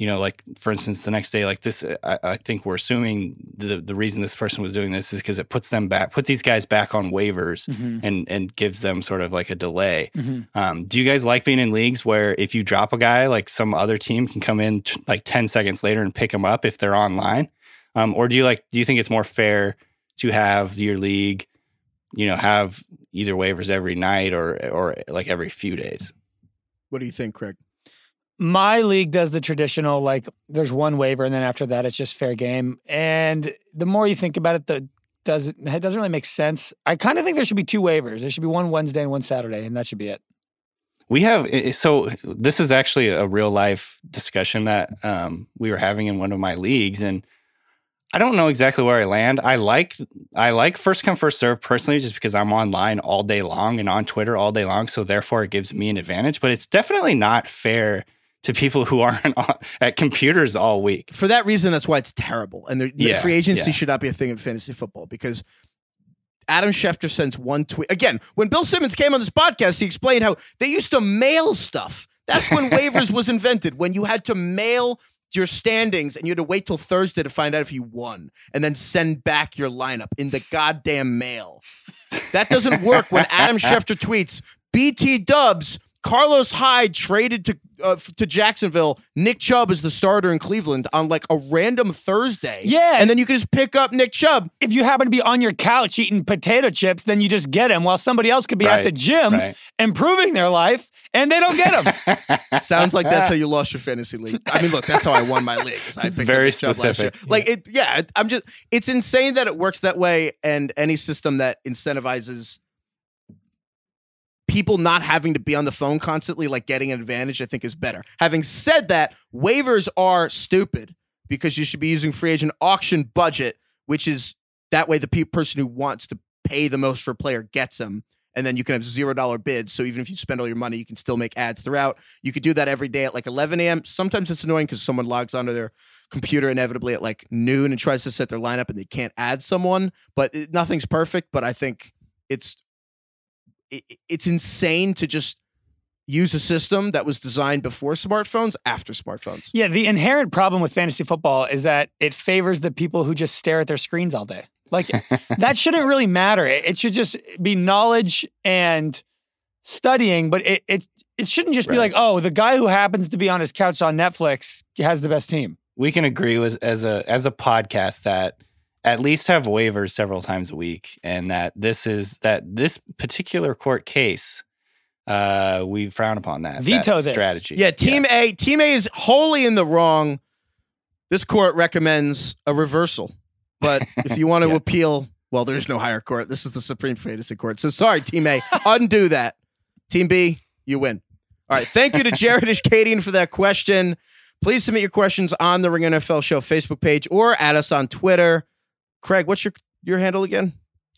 [SPEAKER 3] you know, like for instance, the next day, like this, I, I think we're assuming the the reason this person was doing this is because it puts them back, puts these guys back on waivers,
[SPEAKER 2] Mm-hmm.
[SPEAKER 3] and and gives them sort of like a delay.
[SPEAKER 2] Mhm.
[SPEAKER 3] Um, do you guys like being in leagues where if you drop a guy, like some other team can come in t- like ten seconds later and pick him up if they're online, um, or do you like do you think it's more fair to have your league, you know, have either waivers every night or or like every few days?
[SPEAKER 1] What do you think, Craig?
[SPEAKER 2] My league does the traditional like there's one waiver and then after that it's just fair game. And the more you think about it, the does it, it doesn't really make sense. I kind of think there should be two waivers. There should be one Wednesday and one Saturday, and that should be it.
[SPEAKER 3] We have so this is actually a real life discussion that um, we were having in one of my leagues, and I don't know exactly where I land. I like I like first come first serve personally, just because I'm online all day long and on Twitter all day long, so therefore it gives me an advantage. But it's definitely not fair to people who aren't [LAUGHS] at computers all week.
[SPEAKER 1] For that reason, that's why it's terrible. And the,
[SPEAKER 3] Yeah,
[SPEAKER 1] free agency
[SPEAKER 3] yeah.
[SPEAKER 1] should not be a thing in fantasy football because Adam Schefter sends one tweet. Again, when Bill Simmons came on this podcast, he explained how they used to mail stuff. That's when [LAUGHS] waivers was invented, when you had to mail your standings and you had to wait till Thursday to find out if you won and then send back your lineup in the goddamn mail. That doesn't work when Adam [LAUGHS] Schefter tweets BT Dubs. Carlos Hyde traded to uh, to Jacksonville. Nick Chubb is the starter in Cleveland on like a random Thursday.
[SPEAKER 2] Yeah.
[SPEAKER 1] and then you can just pick up Nick Chubb.
[SPEAKER 2] If you happen to be on your couch eating potato chips, then you just get him while somebody else could be at the gym
[SPEAKER 3] right.
[SPEAKER 2] improving their life and they don't get him. [LAUGHS]
[SPEAKER 1] Sounds like that's how [LAUGHS] you lost your fantasy league. I mean, look, that's how I won my league. I picked
[SPEAKER 3] very
[SPEAKER 1] Nick Chubb last year.
[SPEAKER 3] specific.
[SPEAKER 1] Like it, yeah. I'm just. It's insane that it works that way, and any system that incentivizes people not having to be on the phone constantly, like getting an advantage, I think is better. Having said that, waivers are stupid because you should be using free agent auction budget, which is that way the pe- person who wants to pay the most for a player gets them. And then you can have zero dollar bids. So even if you spend all your money, you can still make adds throughout. You could do that every day at like 11 a.m. Sometimes it's annoying because someone logs onto their computer inevitably at like noon and tries to set their lineup and they can't add someone. But it, nothing's perfect. But I think it's it, it's insane to just use a system that was designed before smartphones after smartphones.
[SPEAKER 2] Yeah, the inherent problem with fantasy football is that it favors the people who just stare at their screens all day. Like [LAUGHS] that shouldn't really matter. It, it should just be knowledge and studying, but it it it shouldn't just be like, oh, the guy who happens to be on his couch on Netflix has the best team.
[SPEAKER 3] we can agree with as a as a podcast that at least have waivers several times a week and that this is that this particular court case uh we frown upon that
[SPEAKER 2] Veto
[SPEAKER 3] that
[SPEAKER 2] this.
[SPEAKER 3] strategy
[SPEAKER 1] Yeah, Team A. Team A is wholly in the wrong. This court recommends a reversal, but [LAUGHS] if you want to
[SPEAKER 3] Yeah.
[SPEAKER 1] appeal, well, there's no higher court. This is the Supreme Fantasy Court. So sorry, Team A, undo that. Team B, you win. All right. Thank you to [LAUGHS] Jared Ishkadian for that question. Please submit your questions on the Ring NFL Show Facebook page or at us on Twitter. Craig, what's your your handle again?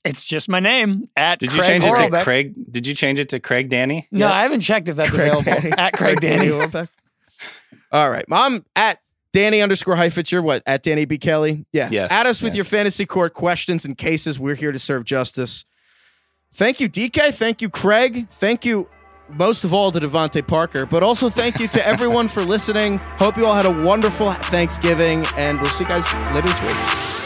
[SPEAKER 2] It's just my name at
[SPEAKER 3] did you
[SPEAKER 2] Craig
[SPEAKER 3] change it to craig did you change it to craig danny
[SPEAKER 2] No,
[SPEAKER 1] Yeah.
[SPEAKER 2] I haven't checked if that's available
[SPEAKER 1] Danny.
[SPEAKER 2] at Craig Danny.
[SPEAKER 1] Horlbeck. All right, mom at Danny underscore Heifetz. You're what at Danny B Kelly? Yeah.
[SPEAKER 3] Yes,
[SPEAKER 1] Add us with
[SPEAKER 3] yes.
[SPEAKER 1] your fantasy court questions and cases. We're here to serve justice. Thank you, DK. Thank you, Craig. Thank you, most of all, to DeVante Parker. But also thank you to [LAUGHS] everyone for listening. Hope you all had a wonderful Thanksgiving, and we'll see you guys later this week.